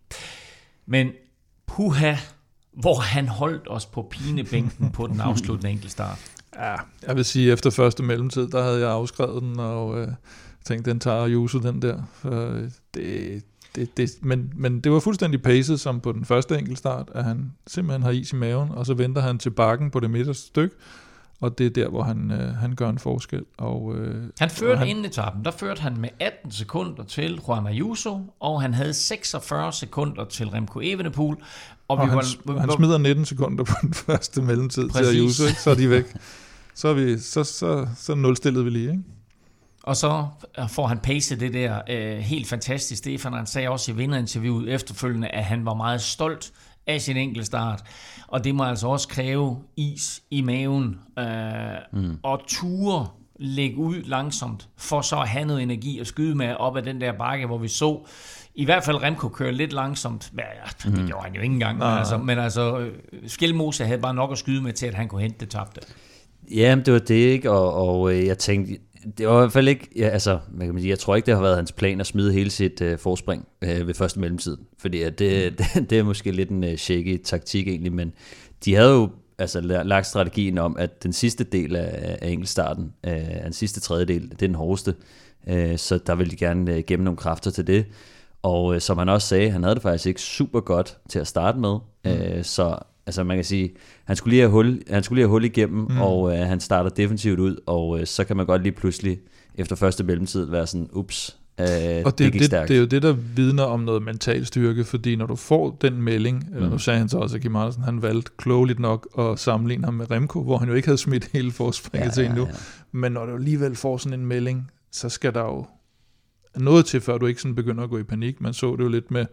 Men puha, hvor han holdt os på pinebænken på den afsluttende enkeltstart. *laughs* Ja, jeg vil sige, efter første mellemtid, der havde jeg afskrevet den, og øh, tænkte, den tager Juso den der. Øh, det, det, det, men, men det var fuldstændig pacet, som på den første enkeltstart, at han simpelthen har is i maven, og så venter han til bakken på det midterste stykke, og det er der, hvor han, øh, han gør en forskel. Og, øh, Han førte og han... inden etappen, der førte han med 18 sekunder til Juan Ayuso, og han havde 46 sekunder til Remco Evenepoel. Og, og han, var, han smider 19 sekunder på den *laughs* første mellemtid Præcis. til Ayuso, ikke? så er de væk. Så, er vi, så, så, så nulstillede vi lige, ikke? Og så får han pacet det der øh, helt fantastisk. Stefan, han sagde også i vinderinterviewet efterfølgende, at han var meget stolt af sin enkelte start. Og det må altså også kræve is i maven øh, mm. og ture lægge ud langsomt, for så at have noget energi at skyde med op ad den der bakke, hvor vi så i hvert fald Remco køre lidt langsomt. Ja, ja det mm. gjorde han jo ikke engang. Men altså, men altså, Skelmose havde bare nok at skyde med til, at han kunne hente det tabte. Ja, det var det ikke, og, og jeg tænkte, det var i hvert fald ikke, ja, altså, hvad kan man sige, jeg tror ikke, det har været hans plan at smide hele sit uh, forspring uh, ved første mellemtid, fordi at det, *laughs* det, det er måske lidt en uh, shaky taktik egentlig, men de havde jo altså lagt strategien om, at den sidste del af, af enkeltstarten, uh, den sidste tredjedel, det er den hårdeste, uh, så der ville de gerne uh, gemme nogle kræfter til det, og uh, som han også sagde, han havde det faktisk ikke super godt til at starte med, mm. uh, så altså man kan sige, han skulle lige have hul, han skulle lige have hul igennem, mm. og øh, han starter defensivt ud, og øh, så kan man godt lige pludselig efter første mellemtid være sådan, ups, Øh, og det, det, det, det, det er jo det, der vidner om noget mental styrke, fordi når du får den melding, mm. eller nu sagde han så også, at Kim Andersen, han valgte klogeligt nok at sammenligne ham med Remco, hvor han jo ikke havde smidt hele forspringet ja, til endnu. Ja, ja. Men når du alligevel får sådan en melding, så skal der jo noget til, før du ikke sådan begynder at gå i panik. Man så det jo lidt med,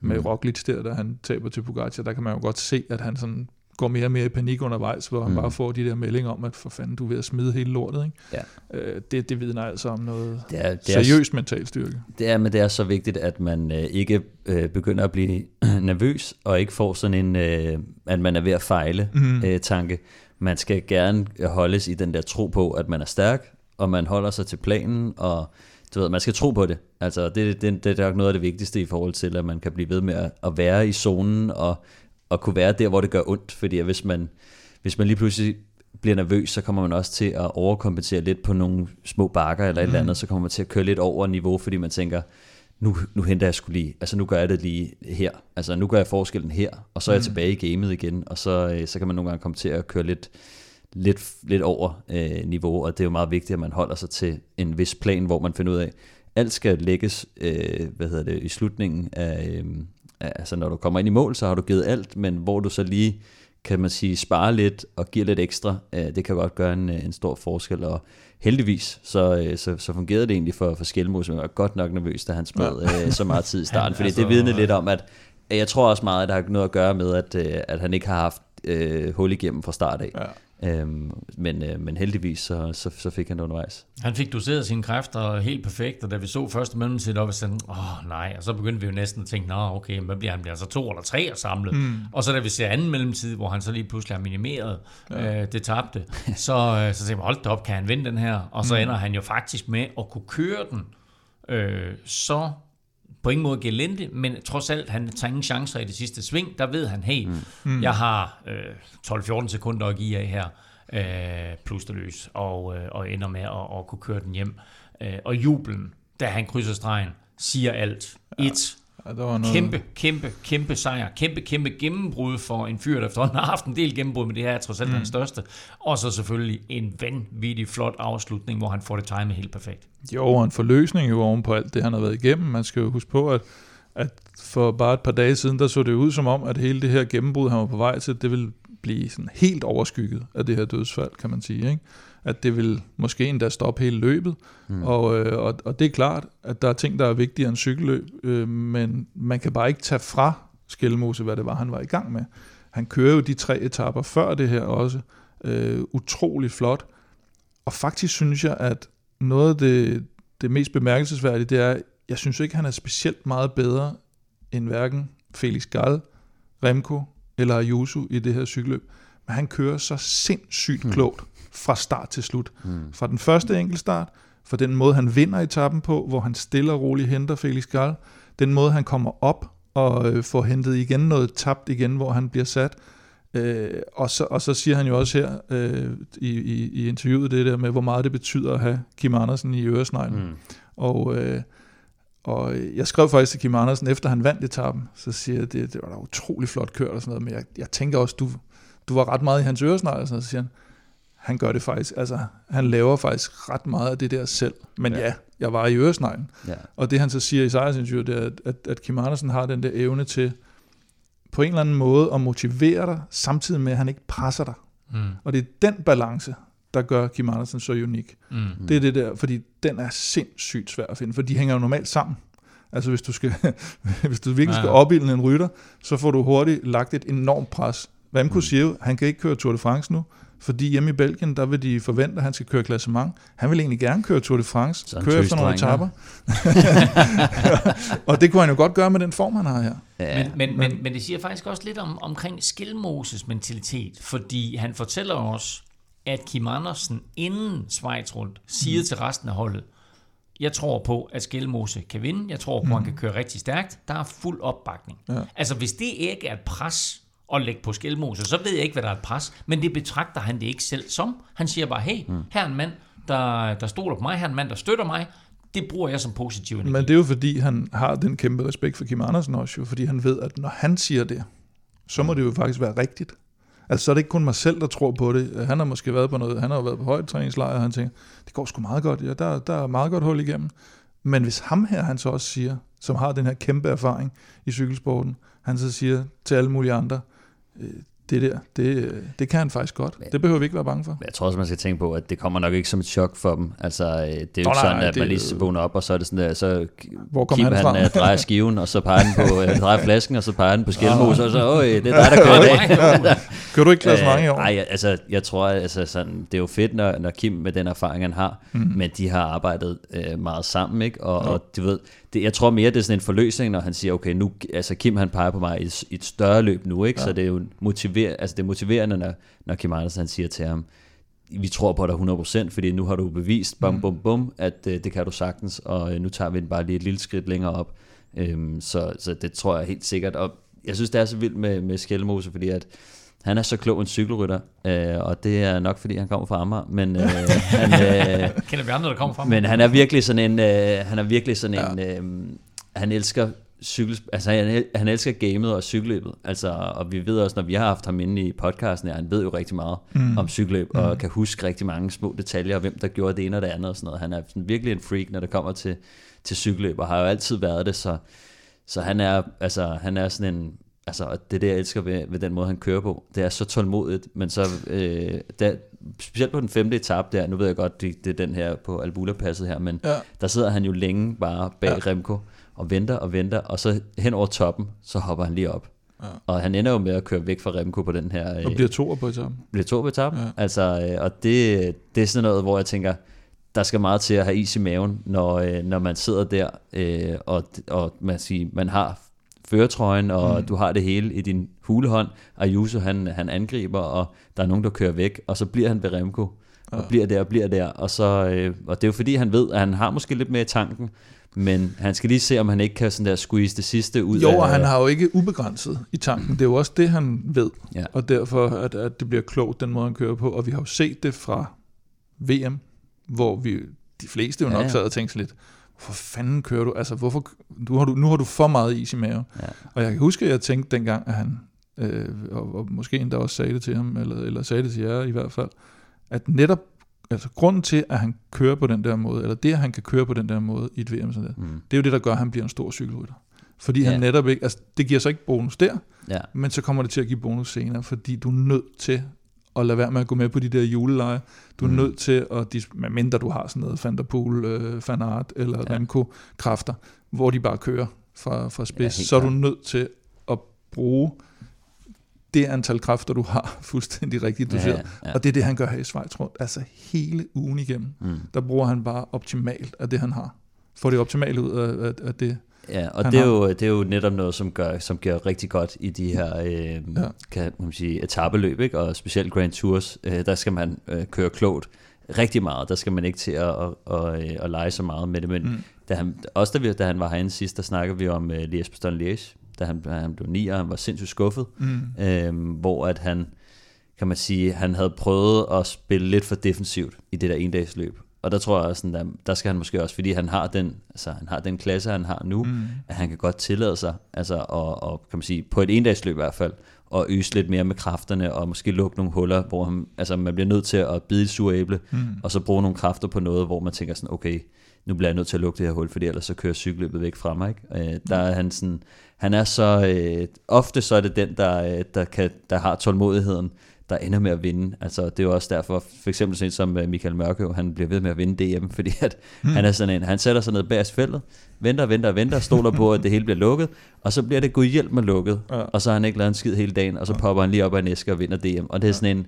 med mm. Roglic der, da han taber til Pogacar, der kan man jo godt se, at han sådan går mere og mere i panik undervejs, hvor han mm. bare får de der meldinger om, at for fanden, du er ved at smide hele lortet. Ikke? Ja. Øh, det, det vidner altså om noget det er, det er, seriøst mental styrke. Det er, men det er så vigtigt, at man øh, ikke øh, begynder at blive *clears throat* nervøs, og ikke får sådan en, øh, at man er ved at fejle mm. øh, tanke. Man skal gerne holdes i den der tro på, at man er stærk, og man holder sig til planen, og du ved, man skal tro på det. Altså, det, det, det er noget af det vigtigste i forhold til, at man kan blive ved med at, at være i zonen, og at kunne være der, hvor det gør ondt. Fordi hvis man, hvis man lige pludselig bliver nervøs, så kommer man også til at overkompensere lidt på nogle små bakker eller et mm. eller andet, så kommer man til at køre lidt over niveau, fordi man tænker, nu, nu henter jeg skulle lige, altså nu gør jeg det lige her, altså nu gør jeg forskellen her, og så er jeg mm. tilbage i gamet igen, og så, øh, så kan man nogle gange komme til at køre lidt, lidt, lidt over øh, niveau, og det er jo meget vigtigt, at man holder sig til en vis plan, hvor man finder ud af, alt skal lægges øh, hvad hedder det, i slutningen af, øh, altså når du kommer ind i mål, så har du givet alt, men hvor du så lige, kan man sige, sparer lidt og giver lidt ekstra, øh, det kan godt gøre en, en stor forskel, og heldigvis, så, øh, så, så fungerede det egentlig for, for Skelmo, som var godt nok nervøs, da han ja. øh, så meget tid i *laughs* starten, fordi altså, det vidner lidt om, at jeg tror også meget, at det har noget at gøre med, at, øh, at han ikke har haft øh, hul igennem fra start af. Ja. Øhm, men, øh, men heldigvis så, så, så fik han det undervejs. Han fik doseret sine kræfter helt perfekt, og da vi så første mellemtid op, så åh nej, og så begyndte vi jo næsten at tænke, nå okay, hvad bliver han? Bliver altså to eller tre og samlet? Mm. Og så da vi ser anden mellemtid, hvor han så lige pludselig har minimeret ja. øh, det tabte, *laughs* så, øh, så tænkte vi, hold da op, kan han vinde den her? Og så mm. ender han jo faktisk med at kunne køre den øh, så på ingen måde gelente, men trods alt, han tager ingen chancer i det sidste sving. Der ved han, hey, mm. jeg har øh, 12-14 sekunder at give af her, øh, løs, og, øh, og ender med at, at kunne køre den hjem. Øh, og jublen, da han krydser stregen, siger alt. Ja. Et, Ja, der var noget... Kæmpe, kæmpe, kæmpe sejr. Kæmpe, kæmpe gennembrud for en fyr, der efterhånden har haft en del gennembrud, men det her er trods alt mm. den største. Og så selvfølgelig en vanvittig flot afslutning, hvor han får det timet helt perfekt. Jo, og en forløsning jo oven på alt det, han har været igennem. Man skal jo huske på, at, at for bare et par dage siden, der så det ud som om, at hele det her gennembrud, han var på vej til, det ville blive sådan helt overskygget af det her dødsfald, kan man sige. Ikke? at det vil måske endda stoppe hele løbet. Mm. Og, øh, og, og det er klart, at der er ting, der er vigtigere end cykelløb, øh, men man kan bare ikke tage fra Skelmose, hvad det var, han var i gang med. Han kører jo de tre etapper før det her også. Øh, utrolig flot. Og faktisk synes jeg, at noget af det, det mest bemærkelsesværdige, det er, jeg synes ikke, han er specielt meget bedre end hverken Felix Gall, Remco eller Ayuso i det her cykelløb. Men han kører så sindssygt mm. klogt fra start til slut. Mm. Fra den første enkeltstart, for den måde, han vinder etappen på, hvor han stille og roligt henter Felix Gall, den måde, han kommer op og øh, får hentet igen noget tabt igen, hvor han bliver sat. Øh, og, så, og så siger han jo også her øh, i, i, i interviewet det der med, hvor meget det betyder at have Kim Andersen i øresneglen. Mm. Og, øh, og jeg skrev faktisk til Kim Andersen, efter han vandt etappen, så siger jeg, det, det var da utrolig flot kørt og sådan noget, men jeg, jeg tænker også, du, du var ret meget i hans øresnegl, og så siger han, han gør det faktisk, altså han laver faktisk ret meget af det der selv. Men ja, ja jeg var i øresneglen. Ja. Og det han så siger i Sejers interview, det er, at, at, at Kim Andersen har den der evne til på en eller anden måde at motivere dig, samtidig med at han ikke presser dig. Mm. Og det er den balance, der gør Kim Andersen så unik. Mm. Det er det der, fordi den er sindssygt svær at finde, for de hænger jo normalt sammen. Altså hvis du, skal, *laughs* hvis du virkelig ja. skal opbilde en rytter, så får du hurtigt lagt et enormt pres. Remco mm. siger jo, han kan ikke køre Tour de France nu, fordi hjemme i Belgien, der vil de forvente, at han skal køre klassement. Han vil egentlig gerne køre Tour de France, køre efter nogle etapper. *laughs* og det kunne han jo godt gøre med den form, han har her. Ja. Men, men, men, men det siger faktisk også lidt om, omkring Skilmoses mentalitet, fordi han fortæller os, at Kim Andersen inden Schweiz rundt siger mm. til resten af holdet, jeg tror på, at Skelmose kan vinde. Jeg tror på, mm. at han kan køre rigtig stærkt. Der er fuld opbakning. Ja. Altså, hvis det ikke er et pres at lægge på skældmose, så ved jeg ikke, hvad der er et pres, men det betragter han det ikke selv som. Han siger bare, hey, mm. her er en mand, der, der stoler på mig, her er en mand, der støtter mig, det bruger jeg som positiv energi. Men det er jo fordi, han har den kæmpe respekt for Kim Andersen også, jo, fordi han ved, at når han siger det, så må det jo faktisk være rigtigt. Altså, så er det ikke kun mig selv, der tror på det. Han har måske været på noget, han har været på højt træningslejr, og han tænker, det går sgu meget godt, ja, der, der er meget godt hul igennem. Men hvis ham her, han så også siger, som har den her kæmpe erfaring i cykelsporten, han så siger til alle mulige andre, øh, det der, det, det kan han faktisk godt. Det behøver vi ikke være bange for. Jeg tror også, man skal tænke på, at det kommer nok ikke som et chok for dem. Altså, øh, det er jo ikke sådan, at det, man lige vågner op, og så er det sådan der, så hvor Kim han, han uh, drejer skiven, og så peger han på, uh, *laughs* drejer flasken, og så peger han på skælmos, og så, øj, det er dig, der kører i dag. Kører du ikke klasse mange i år? Nej, altså, jeg tror, altså, sådan, det er jo fedt, når, når Kim med den erfaring, han har, mm. men de har arbejdet uh, meget sammen, ikke? Og, og du ved, det, jeg tror mere, det er sådan en forløsning, når han siger, okay, nu, altså Kim han peger på mig i et, et større løb nu, ikke? Ja. Så det er jo motiver, altså det er motiverende, når, når Kim Andersen han siger til ham, vi tror på dig 100%, fordi nu har du bevist, bum, mm. bum, bum, at uh, det kan du sagtens, og uh, nu tager vi den bare lige et lille skridt længere op. Um, så, så det tror jeg helt sikkert, og jeg synes, det er så vildt med, med Skelmose, fordi at han er så klog en cykelrytter, øh, og det er nok fordi han kommer fra Amager, men øh, *laughs* han, øh, kender vi andre der kommer fra Men han er virkelig sådan en øh, han er virkelig sådan ja. en øh, han elsker cykel, altså han, han elsker gamet og cykelløbet. Altså, og vi ved også, når vi har haft ham inde i podcasten, at han ved jo rigtig meget mm. om cykelløb, mm. og kan huske rigtig mange små detaljer, og hvem der gjorde det ene og det andet og sådan noget. Han er sådan virkelig en freak, når det kommer til, til cykelløb, og har jo altid været det, så, så han er, altså, han er sådan en, altså, det er det, jeg elsker ved, ved den måde, han kører på. Det er så tålmodigt, men så, øh, der, specielt på den femte etape der, nu ved jeg godt, det, det er den her på Albula-passet her, men ja. der sidder han jo længe bare bag ja. Remco, og venter og venter, og så hen over toppen, så hopper han lige op. Ja. Og han ender jo med at køre væk fra Remco på den her... Og bliver to på etappen. Bliver to på etappen. Ja. Altså, øh, og det, det er sådan noget, hvor jeg tænker, der skal meget til at have is i maven, når, øh, når man sidder der, øh, og, og man, siger, man har føretrøjen, og mm. du har det hele i din hulehånd. Ayuso, han, han angriber, og der er nogen, der kører væk, og så bliver han ved Remco, og ja. bliver der og bliver der. Og, så, øh, og det er jo fordi, han ved, at han har måske lidt mere i tanken, men han skal lige se, om han ikke kan sådan der squeeze det sidste ud jo, af... Jo, og han har jo ikke ubegrænset i tanken. Det er jo også det, han ved. Ja. Og derfor, at, at det bliver klogt, den måde, han kører på. Og vi har jo set det fra VM, hvor vi de fleste jo nok ja, ja. sad og tænkte lidt, hvorfor fanden kører du? Altså, hvorfor, nu, har du, nu har du for meget is i maven. Ja. Og jeg kan huske, at jeg tænkte dengang, at han, øh, og, og måske endda også sagde det til ham, eller, eller sagde det til jer i hvert fald, at netop altså grunden til, at han kører på den der måde, eller det, at han kan køre på den der måde i et VM, sådan der, mm. det er jo det, der gør, at han bliver en stor cykelrytter. Fordi ja. han netop ikke, altså det giver så ikke bonus der, ja. men så kommer det til at give bonus senere, fordi du er nødt til at lade være med at gå med på de der juleleje. Du er mm. nødt til at, medmindre du har sådan noget Van der Poel, øh, Van Aert eller ja. Remco kræfter, hvor de bare kører fra, fra spids, ja, så er du nødt til at bruge det antal kræfter, du har, *laughs* fuldstændig rigtigt doseret. Ja, ja. Og det er det, han gør her i Schweiz rundt. Altså hele ugen igennem, mm. der bruger han bare optimalt af det, han har. Får det optimalt ud af, af, af det, Ja, og det er, jo, det er jo netop noget, som gør, som gør rigtig godt i de her øh, ja. kan man sige, etabeløb, ikke? og specielt Grand Tours, øh, der skal man øh, køre klogt rigtig meget. Der skal man ikke til at, at, at, at, at lege så meget med det. Men mm. da han, også da, vi, da han var herinde sidst, der snakkede vi om uh, Liège Bastogne Liège, da han, han blev ni, og han var sindssygt skuffet. Mm. Øhm, hvor at han, kan man sige, han havde prøvet at spille lidt for defensivt i det der endagsløb. Og der tror jeg, sådan, der, der skal han måske også, fordi han har den, altså, han har den klasse, han har nu, mm. at han kan godt tillade sig, altså, og, og kan man sige, på et endagsløb i hvert fald, og øse lidt mere med kræfterne, og måske lukke nogle huller, hvor han, altså, man bliver nødt til at bide et sur æble, mm. og så bruge nogle kræfter på noget, hvor man tænker sådan, okay, nu bliver jeg nødt til at lukke det her hul, fordi ellers så kører cykelløbet væk fra mig. Ikke? Øh, der er han sådan, han er så, øh, ofte så er det den, der, øh, der, kan, der har tålmodigheden, der ender med at vinde. Altså, det er jo også derfor, for eksempel sådan som øh, Michael Mørkøv, han bliver ved med at vinde DM, *laughs* fordi at mm. han er sådan en, han sætter sig ned bag feltet, venter, venter, venter, stoler på, at det hele bliver lukket, og så bliver det gud hjælp med lukket, ja. og så har han ikke lavet en skid hele dagen, og så popper han lige op af en æske og vinder DM, og det er sådan en,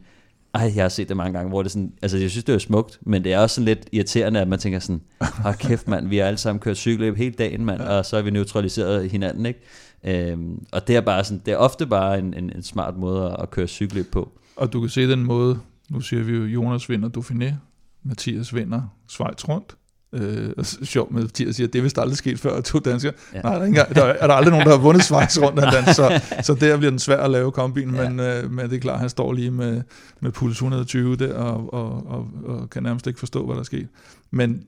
ej, jeg har set det mange gange, hvor det sådan, altså jeg synes, det er smukt, men det er også sådan lidt irriterende, at man tænker sådan, *laughs* hold kæft mand, vi har alle sammen kørt cykelløb hele dagen, mand, og så er vi neutraliseret hinanden, ikke? Øhm, og det er bare sådan, det er ofte bare en, en, en smart måde at, at køre cykelløb på. Og du kan se den måde, nu siger vi jo, Jonas vinder Dauphiné, Mathias vinder Schweiz rundt, Øh, og sjov med Mathias siger, det er vist aldrig sket før, at to danskere. Ja. Nej, der er, engang, der er der aldrig nogen, der har vundet Schweiz rundt af dans, så, så der bliver den svær at lave kombin, ja. men, øh, men det er klart, han står lige med, med puls 120 der, og, og, og, og kan nærmest ikke forstå, hvad der er sket. Men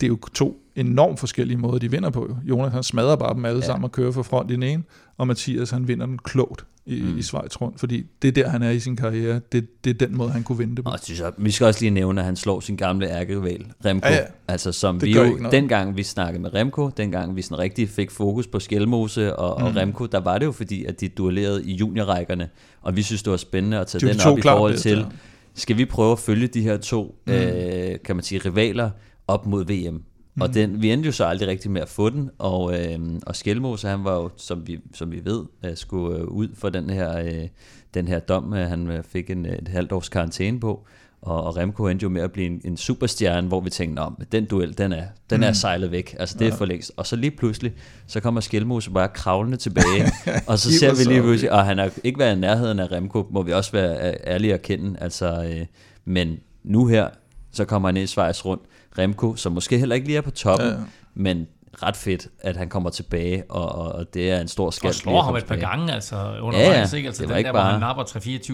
det er jo to enormt forskellige måder, de vinder på. Jonas han smadrer bare dem alle ja. sammen og kører for front i den ene, og Mathias han vinder den klogt i, mm. i Schweiz rundt, fordi det er der, han er i sin karriere. Det, det er den måde, han kunne vinde det på. Og synes jeg, vi skal også lige nævne, at han slår sin gamle ærkerival, Remco. Ja, ja. Altså som det vi jo, dengang vi snakkede med Remco, dengang vi sådan rigtig fik fokus på Skelmose og, mm. og Remco, der var det jo fordi, at de duellerede i juniorrækkerne, og vi synes, det var spændende at tage de den op i forhold til, skal vi prøve at følge de her to, mm. øh, kan man sige, rivaler op mod VM? Mm. Og den, vi endte jo så aldrig rigtig med at få den, og, øh, og Skelmose, han var jo, som vi, som vi ved, øh, skulle øh, ud for den her, øh, den her dom, øh, han øh, fik en, et halvt års karantæne på, og, og Remco endte jo med at blive en, en superstjerne, hvor vi tænkte, at den duel, den er, den er mm. sejlet væk, altså det ja. er for længst. Og så lige pludselig, så kommer Skelmose bare kravlende tilbage, *laughs* og så ser vi lige pludselig, og han har ikke været i nærheden af Remco, må vi også være ærlige at kende, altså, øh, men nu her, så kommer han ind i Schweiz rundt, Remco, som måske heller ikke lige er på toppen, ja. men ret fedt, at han kommer tilbage, og, og det er en stor skab. Og slår ham et par gange, altså undervejs, ja, ja. ikke? Altså det den ikke der, bare... hvor han napper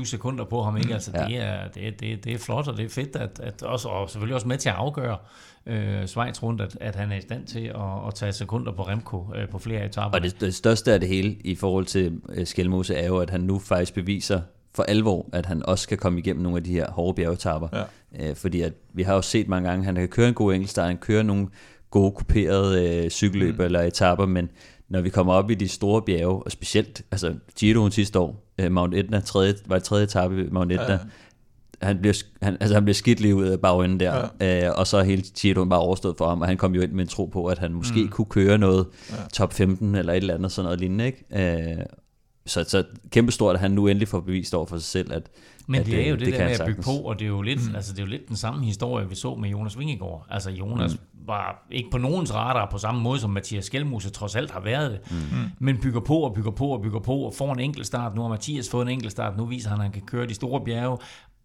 3-24 sekunder på ham, ikke? Altså ja. det, er, det, det, det er flot, og det er fedt, at, at også, og selvfølgelig også med til at afgøre øh, Schweiz rundt, at, at han er i stand til at, at tage sekunder på Remco øh, på flere etaper. Og det, det største af det hele i forhold til øh, Skelmose er jo, at han nu faktisk beviser for alvor, at han også skal komme igennem nogle af de her hårde bjergetapper. Ja. Øh, fordi at vi har jo set mange gange, at han kan køre en god enkeltstart, han kører nogle gode kuperede øh, cykelløb mm. eller etapper, men når vi kommer op i de store bjerge, og specielt, altså Giroen sidste år, øh, Mount Etna, tredje, var det tredje etape i Mount Etna, ja. han bliver, han, altså han bliver skidt lige ud af bagenden der, ja. øh, og så hele Giroen bare overstået for ham, og han kom jo ind med en tro på, at han måske mm. kunne køre noget ja. top 15 eller et eller andet, sådan noget lignende, ikke? Øh, så, så kæmpestort, at han nu endelig får bevist over for sig selv, at men det, det er jo det, det der med at bygge på, og det er jo lidt, mm. altså det er jo lidt den samme historie, vi så med Jonas Vingegaard. Altså Jonas mm. var ikke på nogens radar på samme måde, som Mathias Skelmose trods alt har været det, mm. men bygger på og bygger på og bygger på og får en enkelt start. Nu har Mathias fået en enkelt start, nu viser han, at han kan køre de store bjerge,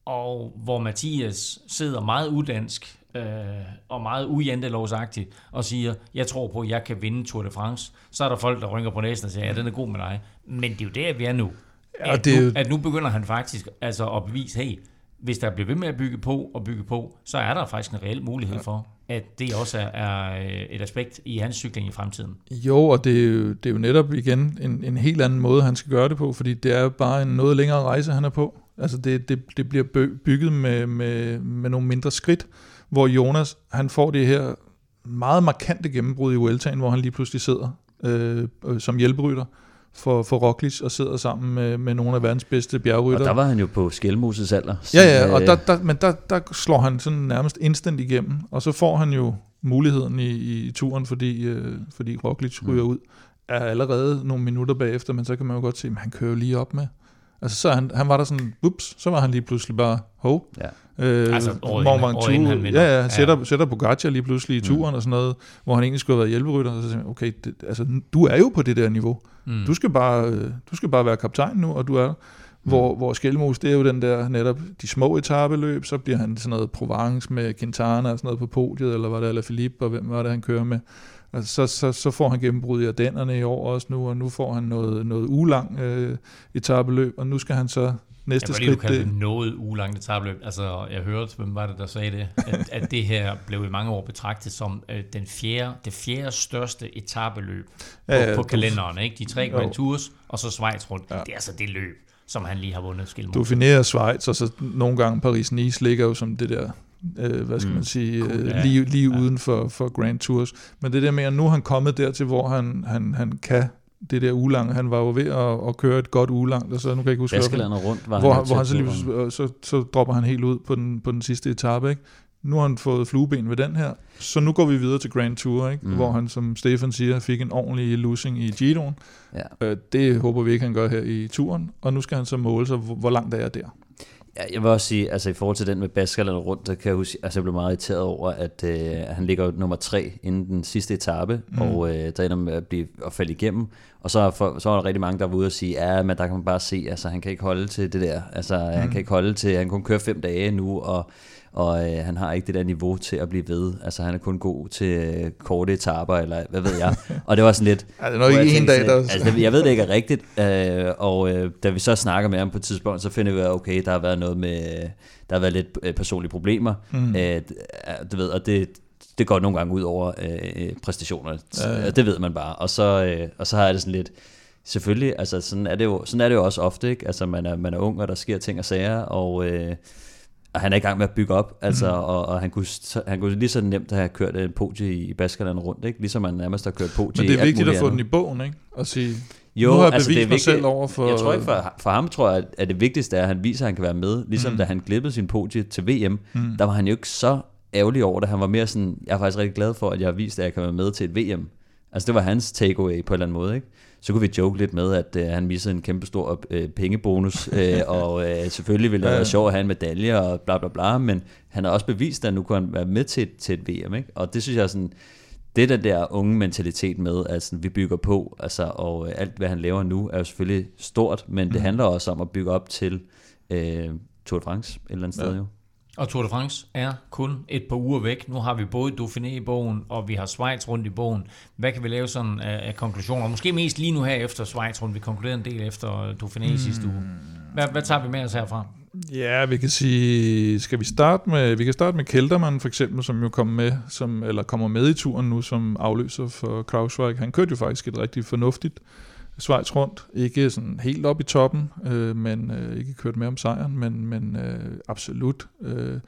og hvor Mathias sidder meget udansk øh, og meget ujantelovsagtigt og siger, jeg tror på, at jeg kan vinde Tour de France, så er der folk, der rynker på næsen og siger, ja, den er god med dig. Men det er jo der, vi er nu. At, det... nu, at nu begynder han faktisk altså at bevise, hey, hvis der bliver ved med at bygge på og bygge på, så er der faktisk en reel mulighed for, at det også er, er øh, et aspekt i hans cykling i fremtiden. Jo, og det er jo, det er jo netop igen en, en helt anden måde, han skal gøre det på, fordi det er bare en noget længere rejse, han er på. Altså det, det, det bliver bygget med, med, med nogle mindre skridt, hvor Jonas han får det her meget markante gennembrud i Vueltaen, hvor han lige pludselig sidder øh, som hjælperytter for, for Roglic og sidder sammen med, med nogle af verdens bedste bjergrytter. Og der var han jo på Skelmoses alder. Ja, ja, og der, der, men der, der slår han sådan nærmest instant igennem, og så får han jo muligheden i, i turen, fordi, øh, fordi Roglic ryger mm. ud, er allerede nogle minutter bagefter, men så kan man jo godt se, at han kører lige op med. Altså så han, han var der sådan, ups, så var han lige pludselig bare, hov. Ja. Øh, altså han vinder. Ja, ja, han sætter, ja. sætter Pogacar lige pludselig i mm. turen mm. og sådan noget, hvor han egentlig skulle have været hjælperytter, og så siger okay, det, altså du er jo på det der niveau. Mm. Du, skal bare, du skal bare være kaptajn nu, og du er hvor, mm. hvor Skelmos, det er jo den der netop de små etabeløb, så bliver han sådan noget Provence med Quintana og sådan noget på podiet, eller var det eller Philippe, og hvem var det, han kører med. Altså, så, så, så får han gennembrud i Ardennerne i år også nu, og nu får han noget, noget ulang øh, etabeløb, og nu skal han så næste skridt... Jeg kan det noget ulangt etabløb. Altså, jeg hørte, hvem var det, der sagde det, at, at det her blev i mange år betragtet som øh, den fjerde, det fjerde største etabeløb på, ja, ja, på kalenderen. Ikke? De tre Grand Tours, og så Schweiz rundt. Ja. Det er altså det løb, som han lige har vundet skilmål. Du definerer Schweiz, og så nogle gange Paris-Nice ligger jo som det der øh, hvad skal mm. man sige, cool, øh, lige, lige ja. uden for, for Grand Tours. Men det der med, at nu er han kommet dertil, hvor han, han, han kan det der ulang. Han var jo ved at, at køre et godt ulang, og så nu kan jeg ikke huske, rundt var hvor, han, hvor han så, lige, så, så dropper han helt ud på den, på den sidste etape. Ikke? Nu har han fået flueben ved den her, så nu går vi videre til Grand Tour, ikke? Mm. hvor han, som Stefan siger, fik en ordentlig losing i Giroen. Ja. Øh, det håber vi ikke, han gør her i turen, og nu skal han så måle sig, hvor, hvor langt er jeg der. Ja, jeg vil også sige, altså i forhold til den med Baskerland rundt, der kan jeg huske, altså jeg blev meget irriteret over, at øh, han ligger nummer tre inden den sidste etape, mm. og øh, der ender med at, blive, at falde igennem. Og så, for, så var der rigtig mange, der var ude og sige, ja, men der kan man bare se, altså han kan ikke holde til det der. Altså mm. han kan ikke holde til, han kun køre fem dage nu, og og øh, han har ikke det der niveau til at blive ved. Altså han er kun god til øh, korte etaper, eller hvad ved jeg. *laughs* Og det var sådan lidt... er nok ikke en dag, der... Altså, jeg ved det ikke er rigtigt, øh, og øh, da vi så snakker med ham på et tidspunkt, så finder vi, at okay, der har været noget med... Der har været lidt øh, personlige problemer. Mm. Øh, du ved, og det, det går nogle gange ud over øh, præstationerne. Ja, ja. Det ved man bare. Og så, øh, og så har jeg det sådan lidt, selvfølgelig, altså sådan er det jo, sådan er det jo også ofte, ikke? Altså man er, man er ung, og der sker ting og sager, og, øh, og han er i gang med at bygge op, altså, mm. og, og han, kunne, han kunne lige så nemt have kørt en podie i Baskerland rundt, ikke? Ligesom han nærmest har kørt podie Men det er vigtigt at få den i bogen, ikke? Og sige, jo, nu har jeg altså det er vigtigt, selv over for... Jeg tror ikke, for, for ham tror jeg, at det vigtigste er, at han viser, at han kan være med. Ligesom mm. da han glippede sin podie til VM, mm. der var han jo ikke så ærgerlig over det. Han var mere sådan, jeg er faktisk rigtig glad for, at jeg har vist, at jeg kan være med til et VM. Altså det var hans takeaway på en eller anden måde, ikke? Så kunne vi joke lidt med, at øh, han missede en kæmpe stor øh, pengebonus, *laughs* øh, og øh, selvfølgelig ville det være sjovt at have en medalje og bla bla bla, men han har også bevist, at nu kunne han være med til, til et VM, ikke? Og det synes jeg er sådan, det der der unge mentalitet med, at altså, vi bygger på, altså, og øh, alt hvad han laver nu er jo selvfølgelig stort, men det mm. handler også om at bygge op til øh, Tour de France et eller andet ja. sted jo. Og Tour de France er kun et par uger væk. Nu har vi både Dauphiné i bogen, og vi har Schweiz rundt i bogen. Hvad kan vi lave sådan af, af konklusioner? Måske mest lige nu her efter Schweiz rundt. Vi konkluderede en del efter Dauphiné mm. sidste uge. Hvad, hvad tager vi med os herfra? Ja, vi kan sige, skal vi starte med, vi kan starte med Kelterman for eksempel, som jo kommer med, som, eller kommer med i turen nu, som afløser for Krausweig. Han kørte jo faktisk et rigtig fornuftigt Schweiz rundt. Ikke sådan helt op i toppen, øh, men øh, ikke kørt med om sejren, men, men øh, absolut øh,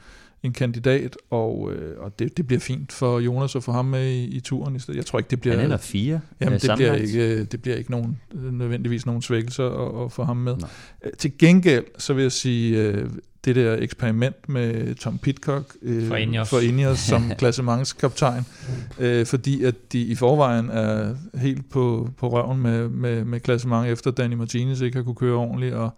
en kandidat, og, øh, og det, det bliver fint for Jonas at få ham med i, i turen i stedet. Jeg tror ikke, det bliver... Han er fire Jamen, det bliver, ikke, det bliver ikke nogen, nødvendigvis nogen svækkelse at, at få ham med. Nej. Øh, til gengæld, så vil jeg sige, øh, det der eksperiment med Tom Pitcock øh, for Ineos, for Ineos som *laughs* klassementskaptajn, øh, fordi at de i forvejen er helt på, på røven med, med, med klassement, efter Danny Martinez ikke har kunne køre ordentligt, og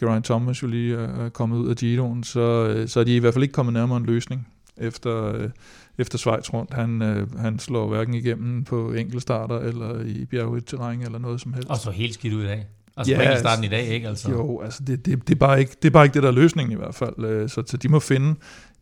Geraint Thomas jo lige er kommet ud af Giroen, så, øh, så er de i hvert fald ikke kommet nærmere en løsning efter, øh, efter Schweiz rundt. Han, øh, han slår hverken igennem på enkeltstarter eller i bjerget terræn eller noget som helst. Og så helt skidt ud i dag. Altså ja, på starten i dag, ikke? Altså. Jo, altså det, det, det, er bare ikke, det er bare ikke det, der er løsningen i hvert fald. Øh, så, så de må finde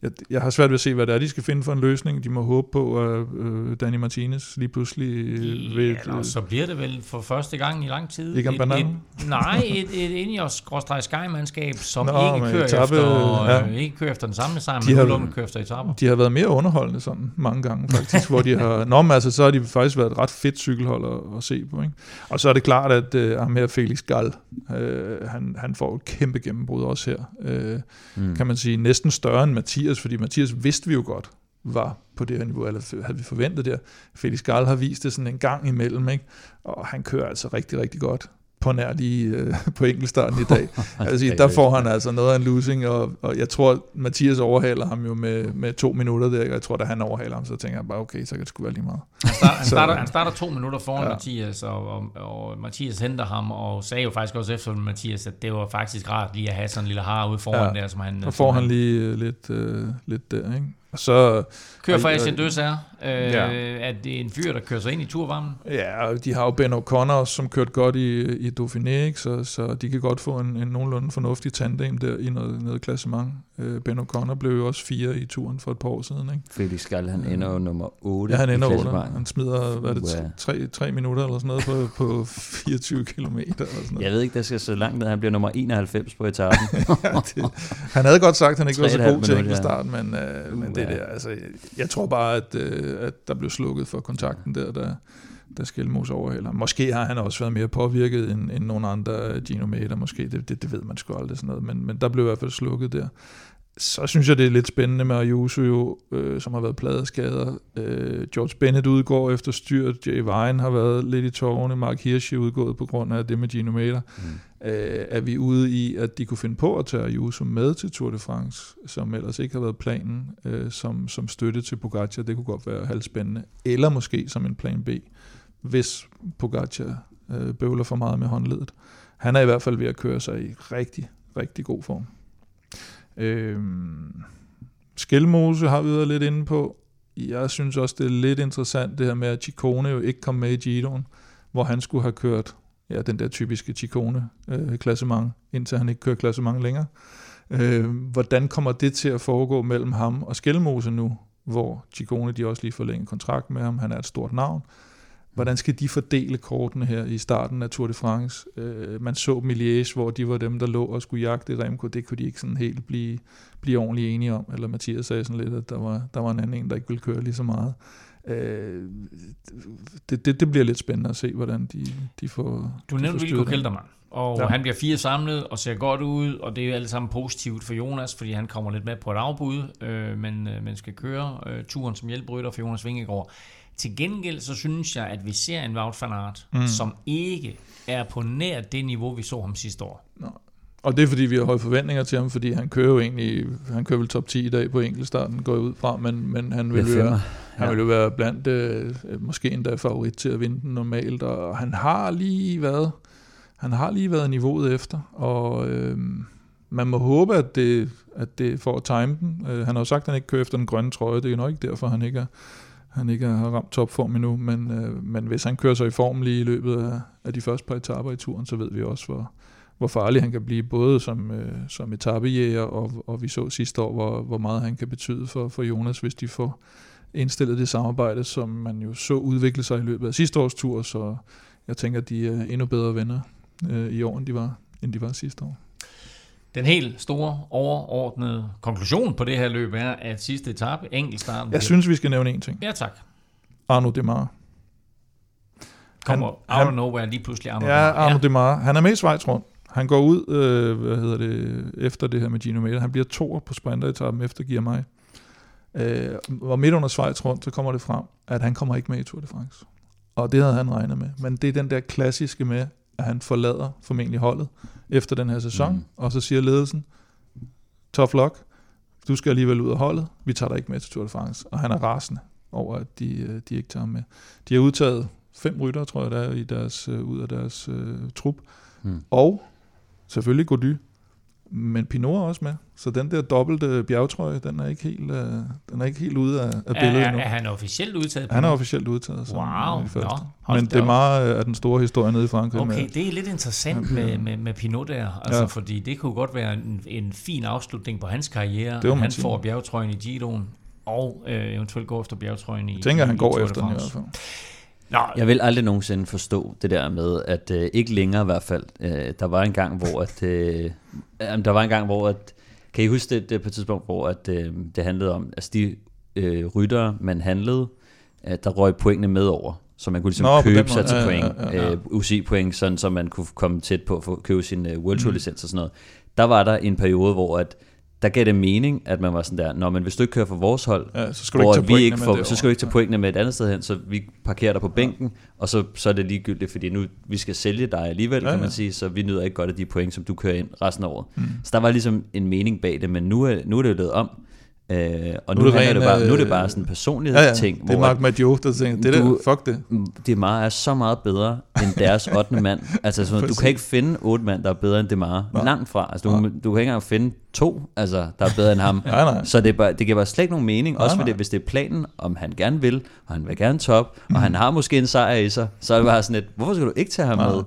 jeg, jeg har svært ved at se, hvad det er, de skal finde for en løsning. De må håbe på, at øh, Danny Martinez lige pludselig... Øh, ved, ja, øh, så bliver det vel for første gang i lang tid. Ikke et, et, nej, et, et Ineos Sky-mandskab, som Nå, ikke, kører etape, efter, ja. øh, ikke kører efter den samme sejr, men har, kører efter etapper. De har været mere underholdende sådan mange gange faktisk, hvor de har... Nå, men altså, så har de faktisk været et ret fedt cykelhold at, at se på. Ikke? Og så er det klart, at øh, ham her Felix Gall, øh, han, han får et kæmpe gennembrud også her. Øh, mm. Kan man sige, næsten større end Mathias Mathias, fordi Mathias vidste vi jo godt var på det her niveau, eller havde vi forventet det. Felix Gall har vist det sådan en gang imellem, ikke? og han kører altså rigtig, rigtig godt på nær lige øh, på enkeltstarten i dag. *laughs* altså, der får han altså noget af en losing, og, og jeg tror, Mathias overhaler ham jo med, med to minutter der, og jeg tror, da han overhaler ham, så tænker jeg bare, okay, så kan det sgu være lige meget. Han starter, han starter, han starter to minutter foran ja. Mathias, og, og, og Mathias henter ham, og sagde jo faktisk også efter Mathias, at det var faktisk rart lige at have sådan en lille har ude foran ja. der, som han... Og får han lige øh, lidt, øh, lidt der, ikke? Og så, kører for Asian Døs er, øh, ja. at det er en fyr, der kører sig ind i turvarmen. Ja, de har jo Ben O'Connor, som kørt godt i, i Dauphiné, ikke? Så, så de kan godt få en, en nogenlunde fornuftig tandem der i noget, noget klassement. Øh, ben O'Connor blev jo også fire i turen for et par år siden. Ikke? Felix Skal, han ender jo nummer 8 Ja, han ender 8. Han smider, hvad er det, uh, tre, tre minutter eller sådan noget på, på 24 km eller sådan noget. Jeg ved ikke, der skal så langt ned. Han bliver nummer 91 på etappen. *laughs* ja, det, han havde godt sagt, at han ikke var så god til ja. start, men, øh, uh, men det der, altså, jeg tror bare, at, øh, at der blev slukket for kontakten der, der der Skelmos overhælder. Måske har han også været mere påvirket end, end nogle andre Gino måske, det, det, det ved man sgu aldrig sådan noget, men, men der blev i hvert fald slukket der så synes jeg, det er lidt spændende med Ayuso, jo, øh, som har været pladeskader. Øh, George Bennett udgår efter styrt. Jay Vine har været lidt i tårne. Mark Hirschi udgået på grund af det med Ginometer. Mm. Øh, er vi ude i, at de kunne finde på at tage Ayuso med til Tour de France, som ellers ikke har været planen, øh, som, som støtte til Pogacar. Det kunne godt være halvspændende. Eller måske som en plan B, hvis Pogacar øh, bøvler for meget med håndledet. Han er i hvert fald ved at køre sig i rigtig, rigtig god form. Øhm, Skelmose har vi været lidt inde på. Jeg synes også, det er lidt interessant det her med, at Chicone jo ikke kom med i Giroen, hvor han skulle have kørt ja, den der typiske Chicone-klassement, øh, indtil han ikke kører klassement længere. Øh, hvordan kommer det til at foregå mellem ham og Skelmose nu, hvor Chikone de også lige forlænger kontrakt med ham, han er et stort navn hvordan skal de fordele kortene her i starten af Tour de France? Øh, man så dem i Liège, hvor de var dem, der lå og skulle jagte Remco. Det kunne de ikke sådan helt blive, blive ordentligt enige om. Eller Mathias sagde sådan lidt, at der var, der var en anden en, der ikke ville køre lige så meget. Øh, det, det, det bliver lidt spændende at se, hvordan de, de får Du de nævnte det. Keltermann, og ja. Han bliver fire samlet og ser godt ud, og det er jo alt sammen positivt for Jonas, fordi han kommer lidt med på et afbud, øh, men, øh, men skal køre øh, turen som hjælprytter for Jonas Vingegaard. Til gengæld så synes jeg, at vi ser en Wout van Aert, mm. Som ikke er på nær det niveau, vi så ham sidste år. Og det er fordi, vi har høje forventninger til ham, fordi han kører jo egentlig, han kører vel top 10 i dag på enkeltstarten, går jeg ud fra, men, men han vil, jo være, han Ja. vil jo være blandt, øh, måske endda favorit til at vinde den normalt, og han har lige været, han har lige været niveauet efter, og øh, man må håbe, at det, at det får at time den. Øh, han har jo sagt, at han ikke kører efter den grønne trøje, det er jo nok ikke derfor, han ikke er, han ikke har ramt topform endnu, men, øh, men hvis han kører sig i form lige i løbet af, af de første par etaper i turen, så ved vi også, hvor, hvor farlig han kan blive, både som, øh, som etappejæger, og, og vi så sidste år, hvor, hvor meget han kan betyde for, for Jonas, hvis de får indstillet det samarbejde, som man jo så udvikle sig i løbet af sidste års tur, så jeg tænker, at de er endnu bedre venner øh, i år, end de var, end de var sidste år. Den helt store, overordnede konklusion på det her løb er, at sidste etape, enkeltstarten... Jeg synes, vi skal nævne en ting. Ja, tak. Arno Demar. Kommer Han- out of han- nowhere lige pludselig Arno Ja, Demar. Arno ja. Demar. Han er med i Schweiz rundt. Han går ud, øh, hvad hedder det, efter det her med Gino Meta. Han bliver toer på sprinteretappen efter Gier mig. Øh, og midt under Schweiz rundt, så kommer det frem, at han kommer ikke med i Tour de France. Og det havde han regnet med. Men det er den der klassiske med, at han forlader formentlig holdet efter den her sæson, Mm. mm. og så siger ledelsen, tough luck, du skal alligevel ud af holdet, vi tager dig ikke med til Tour de France. Og han er rasende over, at de, øh, de ikke tager ham med. De har udtaget fem rytter, tror jeg, der er i deres, øh, ud af deres øh, trup. Hmm. Og selvfølgelig Gody, men Pinot er også med. Så den der dobbelte bjergtrøje, den er ikke helt, øh, den er ikke helt ude af, af Er, billedet er, endnu. er han officielt udtaget? Han er officielt udtaget som Wow, øh, første. nå, Men det er meget af den store historie nede i Frankrig. Okay, med, det er lidt interessant med, med, med Pinot der, altså, ja. Fordi det kunne godt være en, en fin afslutning på hans karriere, Det han sige. får bjergetrøjen i Giroen, og øh, eventuelt går efter bjergetrøjen i jeg tænker, i, han i går de efter den i hvert fald. Nå, Jeg vil aldrig nogensinde forstå det der med, at øh, ikke længere i hvert fald, øh, der var en gang, hvor at, øh, der var en gang, hvor at, kan I huske det, det på et tidspunkt, hvor at, øh, det handlede om, altså de øh, ryttere, man handlede, at der røg pointene med over, så man kunne ligesom Nå, købe sig til point, ja, ja, ja. øh, UCI-point, sådan så man kunne komme tæt på at få, købe sin øh, World Tour Mm. og sådan noget. Der var der en periode, hvor at, der gav det mening, at man var sådan der, Nå, men hvis du ikke kører for vores hold, Ja, så skal du ikke tage vi ikke får, så skal du ikke tage Ja. pointene med et andet sted hen, så vi parkerer dig på bænken, og så, så er det ligegyldigt, fordi nu vi skal sælge dig alligevel, Ja, kan man ja. sige, så vi nyder ikke godt af de point, som du kører ind resten af året. Mm. Så der var ligesom en mening bag det, men nu er, nu er det jo lavet om, øh, og nu, Nu er det handler det ren, bare, nu er det øh, bare sådan en personlighedsting, Ja, ja. Det er Mark Maggio, der tænker, det der, fuck det. Demar er så meget bedre end deres *laughs* 8. mand. Altså, så, du kan ikke finde 8 mand, der er bedre end Demar. Nej. Langt fra. Altså, du, du kan ikke engang finde to, altså, der er bedre end ham. *laughs* Nej, nej. Så det, bare, det giver bare slet ikke nogen mening. Nej, Også fordi, nej. hvis det er planen, om han gerne vil, og han vil gerne top, og han har måske en sejr i sig, så er det bare sådan lidt, hvorfor skal du ikke tage ham Nej. med?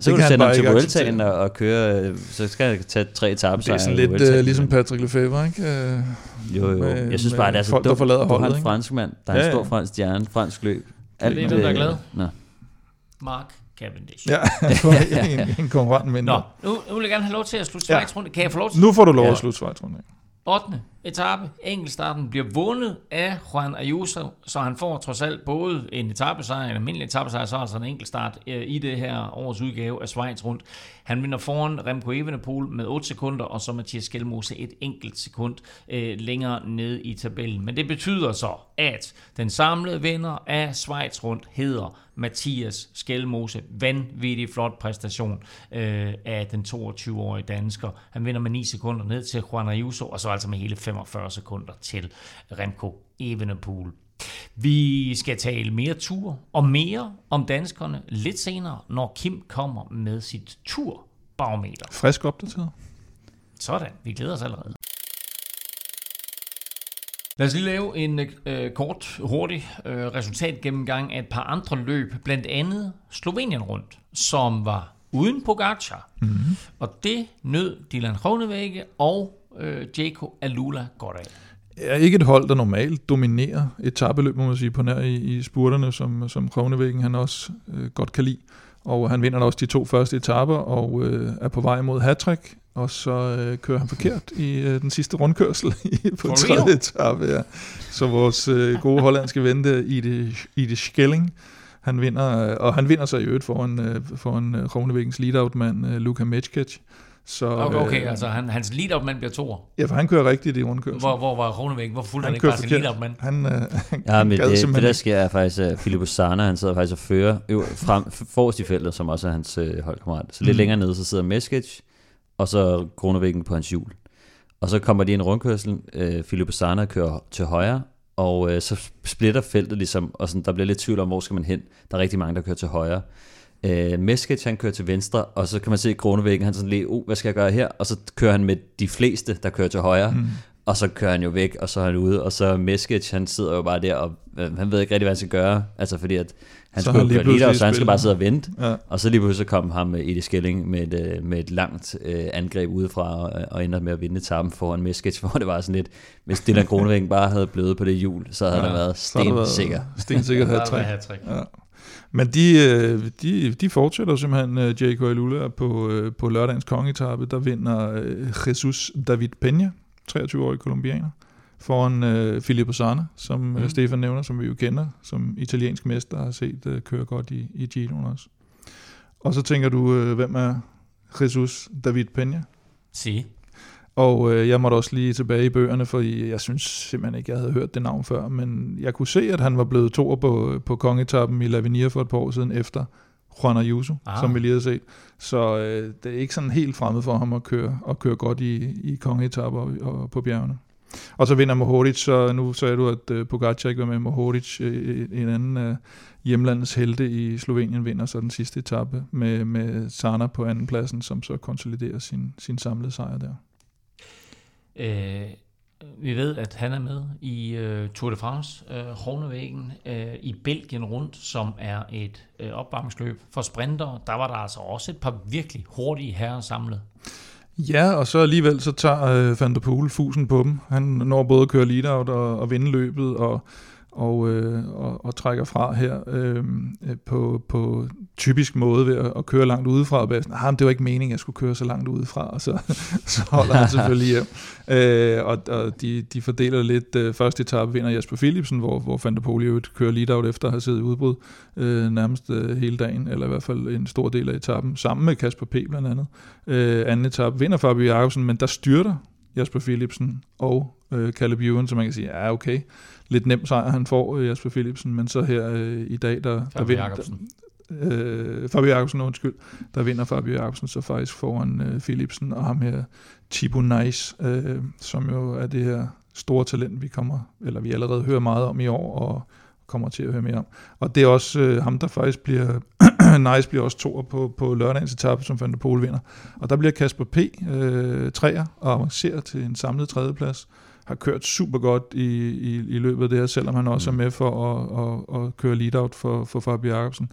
Så kan kan du han sende bare ham til Vueltaen og, og køre, øh, så skal jeg tage tre etaper. Det er sådan lidt øh, ligesom Patrick Lefebvre, ikke? Øh, Jo, jo. med- jeg synes bare, det er så folk, der dumt. forlader Du har holdet, en fransk mand, der er Ja, en ja. stor fransk stjerne, fransk løb. det er dem, der er glade. Nå. Mark Cavendish. Ja, en, en konkurrent mindre. Nå, nu, nu vil jeg gerne have lov til at slutte Schweiz rundt. Kan jeg få lov til Nu får du lov Ja. at slutte Schweiz rundt. 8 etape, enkeltstarten, bliver vundet af Juan Ayuso, så han får trods alt både en etappesejr, en almindelig etappesejr, så altså en enkeltstart øh, i det her års udgave af Schweiz rundt. Han vinder foran Remco Evenepoel med 8 sekunder, og så Mathias Skelmose et enkelt sekund øh, længere ned i tabellen. Men det betyder så, at den samlede vinder af Schweiz rundt hedder Mathias Skelmose. Vanvittig flot præstation øh, af den 22-årige dansker. Han vinder med 9 sekunder ned til Juan Ayuso, og så altså med hele 45 sekunder til Remco Evenepoel. Vi skal tale mere tur og mere om danskerne lidt senere, når Kim kommer med sit turbarometer. Frisk opdateret. Sådan, vi glæder os allerede. Lad os lige lave en øh, kort, hurtig øh, resultatgennemgang af et par andre løb, blandt andet Slovenien rundt, som var uden Pogacar. Mm-hmm. Og det nød Dylan Groenewegen og øh, Jaco Alula godt af. Er ikke et hold, der normalt dominerer et tabeløb, må man sige, på nær i, i spurterne, som, som Kronevæggen han også øh, godt kan lide. Og han vinder også de to første etaper og øh, er på vej mod hattrick og så øh, kører han forkert i øh, den sidste rundkørsel *laughs* på tredje etape. Ja. Så vores øh, gode hollandske ven, i det, i det Schelling, han vinder, øh, og han vinder sig i øvrigt foran, øh, foran øh, Kronevæggens lead-out-mand, øh, Luka Mečkic. Så, okay, okay øh, altså han, hans lead-up-mand bliver toer? Ja, for han kører rigtigt i rundkørsel. Hvor, hvor var Kronevæggen? Hvor fulgte han, han ikke bare sin lead-up-mand? Han, øh, *laughs* han ja, men det, det, der sker er faktisk, at Filippo Sana, han sidder faktisk og fører frem, forrest i feltet, som også er hans øh, holdkammerat. Så lidt mm. længere nede, så sidder Meskic, og så Kronevæggen på hans hjul. Og så kommer de i en rundkørsel, øh, Filippo Sana kører til højre, og øh, så splitter feltet ligesom, og sådan, der bliver lidt tvivl om, hvor skal man hen. Der er rigtig mange, der kører til højre. Øh, Meskic, han kører til venstre, og så kan man se Kronevæggen, han sådan lige, oh, hvad skal jeg gøre her? Og så kører han med de fleste, der kører til højre. Mm og så kører han jo væk, og så er han ude, og så Meskic, han sidder jo bare der, og øh, han ved ikke rigtig, hvad han skal gøre, altså fordi at han så skulle køre lige så han skal bare sidde og vente, ja. og så lige pludselig kom ham i det skilling med et, øh, med et langt øh, angreb udefra, og, og ender med at vinde etappen foran Meskic, *laughs* hvor det var sådan lidt, hvis Dylan Groenewegen bare havde blevet på det hjul, så havde ja, der været stensikker. Stensikker *laughs* hat-trick. Ja. Men de, øh, de, de fortsætter simpelthen J.K. Lula på, på lørdagens kongetappe, der vinder Jesus David Peña, 23-årig kolumbianer, foran øh, Filippo Sana, som mm. øh, Stefan nævner, som vi jo kender, som italiensk mester har set øh, køre godt i, i Gino'en også. Og så tænker du, øh, hvem er Jesus David Peña? Si. Og øh, jeg måtte også lige tilbage i bøgerne, for jeg synes simpelthen ikke, jeg havde hørt det navn før, men jeg kunne se, at han var blevet to på, på kongetappen i Lavinia for et par år siden efter Juan Ayuso, ah. som vi lige har set. Så øh, det er ikke sådan helt fremmed for ham at køre, at køre godt i, i kongeetapper og, og på bjergene. Og så vinder Mohoric, så nu sagde du, at uh, Pogacar ikke var med. Mohoric, uh, en anden uh, hjemlandets helte i Slovenien, vinder så den sidste etape med, med Sana på anden pladsen, som så konsoliderer sin, sin samlede sejr der. Øh, vi ved, at han er med i øh, Tour de France, øh, Hornevæggen, øh, i Belgien rundt, som er et øh, opvarmningsløb for sprinter. Der var der altså også et par virkelig hurtige herrer samlet. Ja, og så alligevel så tager øh, Van der Poel fusen på dem. Han når både at køre lead-out og, og vinde løbet, og og, øh, og, og trækker fra her øh, på, på typisk måde ved at, at køre langt udefra. Og sådan, ah, det var ikke meningen, at jeg skulle køre så langt udefra, og så, *laughs* så holder han selvfølgelig hjem. Øh, og og de, de fordeler lidt. Øh, første etape vinder Jasper Philipsen, hvor, hvor Van der Poel kører lead-out efter at have siddet i udbrud øh, nærmest øh, hele dagen, eller i hvert fald en stor del af etappen, sammen med Kasper P. blandt andet. Øh, anden etape vinder Fabio Jacobsen, men der styrter Jasper Philipsen og øh, Caleb Ewan, så man kan sige, ja okay, lidt nem sejr, han får, øh, Jasper Philipsen, men så her øh, i dag, der, der vinder... Øh, Fabio Jacobsen, undskyld, der vinder Fabio Jacobsen så faktisk foran øh, Philipsen, og ham her Thibaut Nice, øh, som jo er det her store talent, vi kommer, eller vi allerede hører meget om i år, og kommer til at høre mere om. Og det er også øh, ham, der faktisk bliver, *clears throat* Nice bliver også toer på, på lørdagens etape, som Van der Pol vinder. Og der bliver Kasper P. Øh, træer og avancerer til en samlet tredjeplads har kørt super godt i, i, i løbet af det her, selvom han også mm. er med for at, at, at køre lead-out for, for Fabio Jacobsen.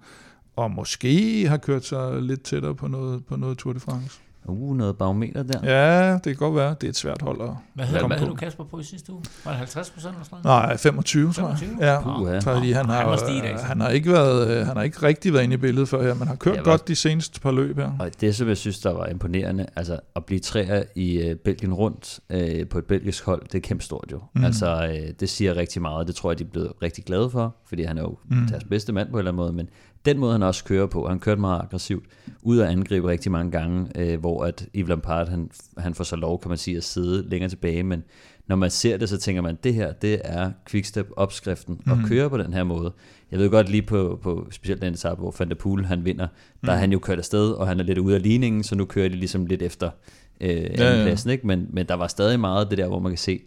Og måske har kørt sig lidt tættere på noget, på noget Tour de France. Uh, noget barometer der. Ja, det kan godt være. Det er et svært hold at Hvad havde, hvad havde du Kasper på i sidste uge? Var det 50 procent eller sådan Nej, 25, 25? tror jeg. Ja, uh, fordi han har, han, han, har ikke været, øh, han har ikke rigtig været inde i billedet før her, men har kørt ja, godt de seneste par løb her. Og det, som jeg synes, der var imponerende, altså at blive træer i uh, Belgien rundt uh, på et belgisk hold, det er kæmpe stort jo. Mm. Altså, uh, det siger rigtig meget, det tror jeg, de er blevet rigtig glade for, fordi han er jo mm. deres bedste mand på en eller anden måde, men den måde, han også kører på, han kørte meget aggressivt, ud at angribe rigtig mange gange, øh, hvor at Yves Lampard, han, han får så lov, kan man sige, at sidde længere tilbage, men når man ser det, så tænker man, det her, det er quickstep-opskriften, mm. at mhm. køre på den her måde. Jeg ved godt lige på, på specielt den etape, hvor Van der Poel, han vinder, der mm. han jo kørt afsted, og han er lidt ude af ligningen, så nu kører de ligesom lidt efter øh, ja, ja. pladsen, ikke? Men, men der var stadig meget det der, hvor man kan se,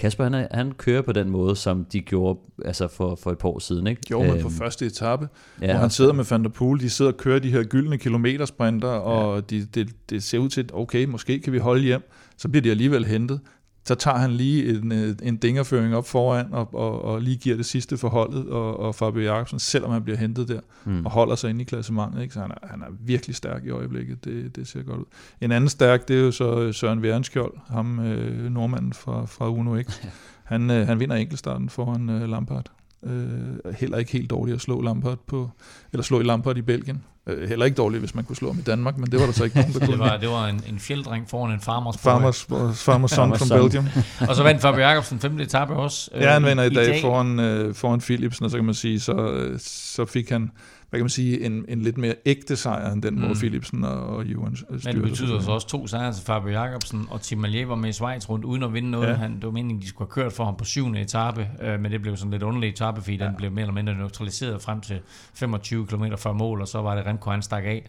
Kasper, han, er, han kører på den måde, som de gjorde altså for, for et par år siden. Ikke? Gjorde man på øhm, første etape, ja, hvor han sidder med Van der Poel, de sidder og kører de her gyldne kilometersprinter, og ja. de, det, det ser ud til, at okay, måske kan vi holde hjem. Så bliver de alligevel hentet så tager han lige en, øh, en dingerføring op foran, og, og, og lige giver det sidste forholdet, og, og Fabio Jacobsen, selvom han bliver hentet der, mm. og holder sig inde i klassementet, ikke? så han er, han er virkelig stærk i øjeblikket, det, det ser godt ud. En anden stærk, det er jo så Søren Værenskjold, ham øh, nordmanden fra, fra Uno X. *laughs* Han, øh, han vinder enkeltstarten foran øh, Lampard. Øh, heller ikke helt dårligt at slå Lampard på, eller slå i Lampard i Belgien. Øh, heller ikke dårligt, hvis man kunne slå ham i Danmark, men det var der så ikke nogen, der *laughs* kunne. det var, det var en, en fjelddreng foran en farmers Farmers, farmers son from Belgium. *laughs* og så vandt Fabio Jacobsen femte etape også. Øh, ja, han vinder i, i dag, dag. Foran, øh, foran Philipsen, og så kan man sige, så, øh, så fik han hvad kan man sige, en, en lidt mere ægte sejr, end den, mm. hvor Philipsen og, og Juan styrte. Men det betyder så også to sejre til Fabio Jacobsen, og Tim Malier var med i Schweiz rundt uden at vinde noget. Ja. Han, det var meningen, de skulle have kørt for ham på syvende etape, øh, men det blev sådan lidt underlig etape, fordi ja. den blev mere eller mindre neutraliseret frem til 25 km før mål, og så var det Remco, han stak af.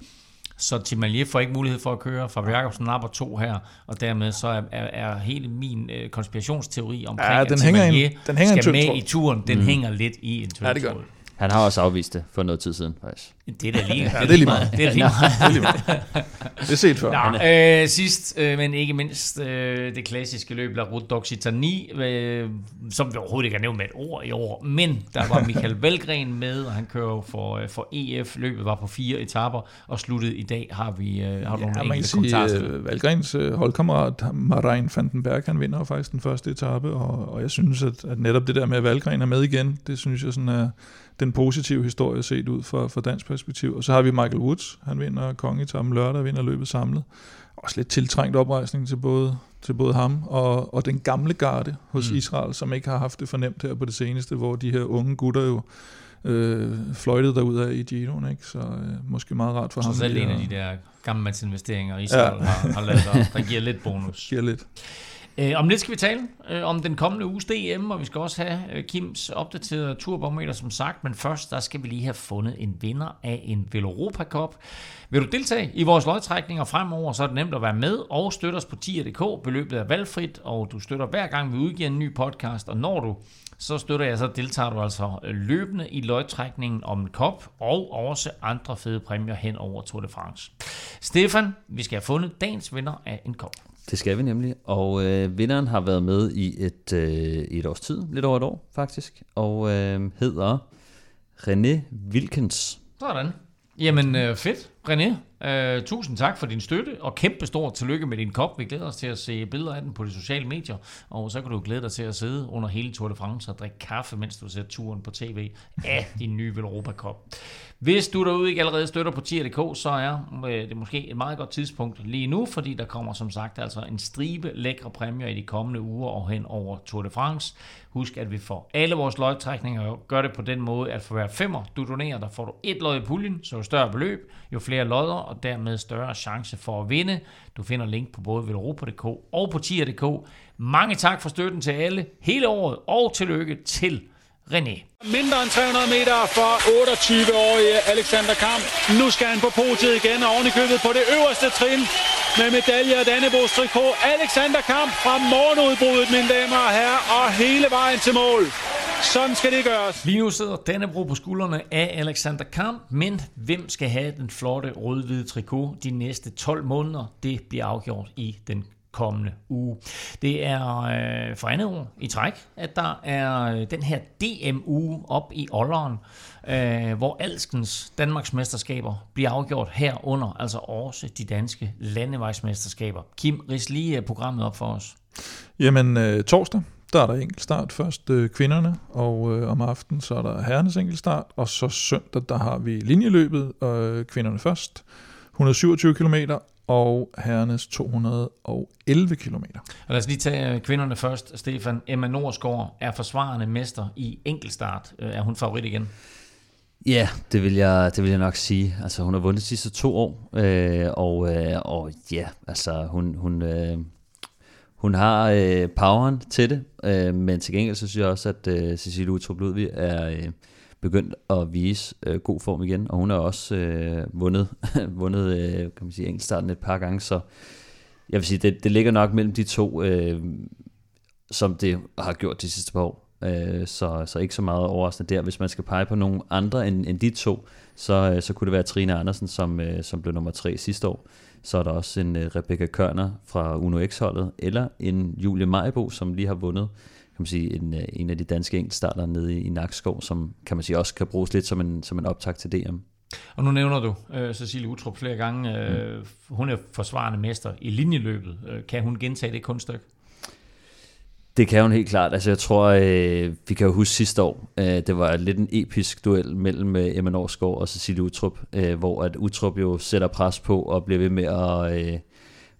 Så Tim Malier får ikke mulighed for at køre. Fabio Jacobsen napper to her, og dermed så er, er, er hele min øh, konspirationsteori omkring, ja, den at hænger Malier en, den hænger skal med i turen, den mm. hænger lidt i en tynd ja, det gør han har også afvist det for noget tid siden, faktisk. Det er da lige, ja, det er lige meget. Det er lige meget. det er Det er set før. Nå, øh, sidst, øh, men ikke mindst, øh, det klassiske løb La Route d'Occitanie, øh, som vi overhovedet ikke har nævnt med et ord i år, men der var Michael *laughs* Valgren med, og han kører for, øh, for EF. Løbet var på fire etapper, og sluttet i dag har vi øh, har ja, nogle man kan sige, øh, Valgrens øh, holdkammerat Marijn Vandenberg, han vinder faktisk den første etape, og, og jeg synes, at, at netop det der med, at Valgren er med igen, det synes jeg sådan er den positive historie set ud fra, fra dansk perspektiv. Og så har vi Michael Woods, han vinder kongetappen lørdag, vinder løbet samlet. Også lidt tiltrængt oprejsning til både, til både ham og, og den gamle garde hos mm. Israel, som ikke har haft det fornemt her på det seneste, hvor de her unge gutter jo øh, fløjtede derud af i Gino'en, ikke? så øh, måske meget rart for så ham. Så selv en af de der gammelmandsinvesteringer, Israel ja. har, har lavet, der, der giver lidt bonus. *laughs* giver lidt. Øh, om lidt skal vi tale øh, om den kommende uges DM, og vi skal også have øh, Kims opdaterede turbarometer, som sagt. Men først, der skal vi lige have fundet en vinder af en Veloropa Cup. Vil du deltage i vores lodtrækninger fremover, så er det nemt at være med og støtte os på tier.dk. Beløbet er valgfrit, og du støtter hver gang, vi udgiver en ny podcast. Og når du så støtter jeg, så deltager du altså løbende i lodtrækningen om en kop, og også andre fede præmier hen over Tour de France. Stefan, vi skal have fundet dagens vinder af en kop. Det skal vi nemlig, og øh, vinderen har været med i et, øh, et års tid, lidt over et år faktisk, og øh, hedder René Wilkens. Sådan. Jamen øh, fedt, René. Øh, tusind tak for din støtte, og kæmpe stort tillykke med din kop. Vi glæder os til at se billeder af den på de sociale medier, og så kan du glæde dig til at sidde under hele Tour de France og drikke kaffe, mens du ser turen på tv af din nye Velropa Cup. Hvis du derude ikke allerede støtter på tier.dk, så er øh, det måske et meget godt tidspunkt lige nu, fordi der kommer som sagt altså en stribe lækre præmier i de kommende uger og hen over Tour de France. Husk, at vi får alle vores lodtrækninger gør det på den måde, at for hver femmer du donerer, der får du et lod i puljen, så jo større beløb, jo flere lodder, og dermed større chance for at vinde. Du finder link på både velropa.dk og på tier.dk. Mange tak for støtten til alle hele året, og tillykke til René. Mindre end 300 meter for 28-årige Alexander Kamp. Nu skal han på podiet igen, og oven i købet på det øverste trin med medalje og Dannebos trikot. Alexander Kamp fra morgenudbruddet, mine damer og herrer, og hele vejen til mål. Sådan skal det gøres. Lige nu sidder Dannebro på skuldrene af Alexander Kamp, men hvem skal have den flotte rød-hvide trikot de næste 12 måneder? Det bliver afgjort i den kommende uge. Det er øh, for andet år i træk, at der er øh, den her DM-uge op i Olleren, øh, hvor alskens Danmarks mesterskaber bliver afgjort herunder, altså også de danske landevejsmesterskaber. Kim, ris lige programmet op for os. Jamen, øh, torsdag, der er der enkeltstart. Først øh, kvinderne, og øh, om aftenen så er der herrenes enkeltstart, og så søndag, der har vi linjeløbet, øh, kvinderne først. 127 km, og herrenes 211 km. Og lad os lige tage øh, kvinderne først. Stefan, Emma Norsgaard er forsvarende mester i enkeltstart. Øh, er hun favorit igen? Ja, det vil jeg, det vil jeg nok sige. Altså, hun har vundet de sidste to år, øh, og, øh, og ja, altså, hun, hun, øh, hun har øh, poweren til det, øh, men til gengæld så synes jeg også, at øh, Cecilie Utrup Ludvig er, øh, begyndt at vise øh, god form igen, og hun har også øh, vundet, *laughs* vundet øh, kan man sige, enkeltstarten et par gange, så jeg vil sige, det, det ligger nok mellem de to, øh, som det har gjort de sidste par år. Øh, så, så ikke så meget overraskende der. Hvis man skal pege på nogen andre end, end de to, så, øh, så kunne det være Trine Andersen, som, øh, som blev nummer tre sidste år. Så er der også en øh, Rebecca Kørner fra Uno X-holdet, eller en Julie Majbo, som lige har vundet kan man sige, en, øh, en af de danske enkeltstarter nede i, i Nakskov, som kan man sige også kan bruges lidt som en, som en optag til DM. Og nu nævner du uh, Cecilie Utrup flere gange. Uh, mm. Hun er forsvarende mester i linjeløbet. Uh, kan hun gentage det kunststykke? Det kan hun helt klart. Altså jeg tror, øh, vi kan jo huske sidste år, øh, det var lidt en episk duel mellem øh, Emma Norsgaard og Cecilie Utrup, øh, hvor at Utrup jo sætter pres på og bliver ved med at... Øh,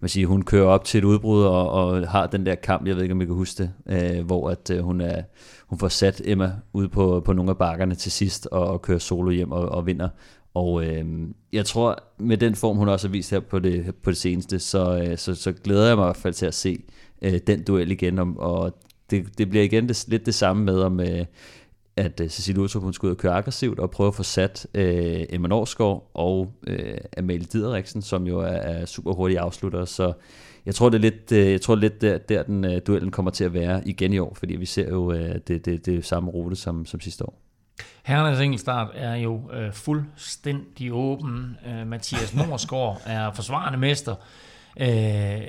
man siger, hun kører op til et udbrud og, og har den der kamp, jeg ved ikke, om I kan huske det, øh, hvor at, øh, hun, er, hun får sat Emma ud på, på nogle af bakkerne til sidst og, og kører solo hjem og, og vinder. Og øh, jeg tror, med den form, hun også har vist her på det, på det seneste, så, øh, så, så glæder jeg mig i hvert fald til at se øh, den duel igen. Og, og det, det bliver igen det, lidt det samme med, om, øh, at øh, Cecilie Utrup hun skulle ud og køre aggressivt og prøve at få sat øh, Emma Norsgaard og øh, Amalie Dideriksen, som jo er, er super hurtige afslutter. Så jeg tror, det er lidt, øh, jeg tror lidt der, der den øh, duellen kommer til at være igen i år, fordi vi ser jo øh, det, det, det samme rute som, som sidste år. Herrenes enkeltstart er jo øh, fuldstændig åben. Øh, Mathias Norsgaard *laughs* er forsvarende mester. Øh,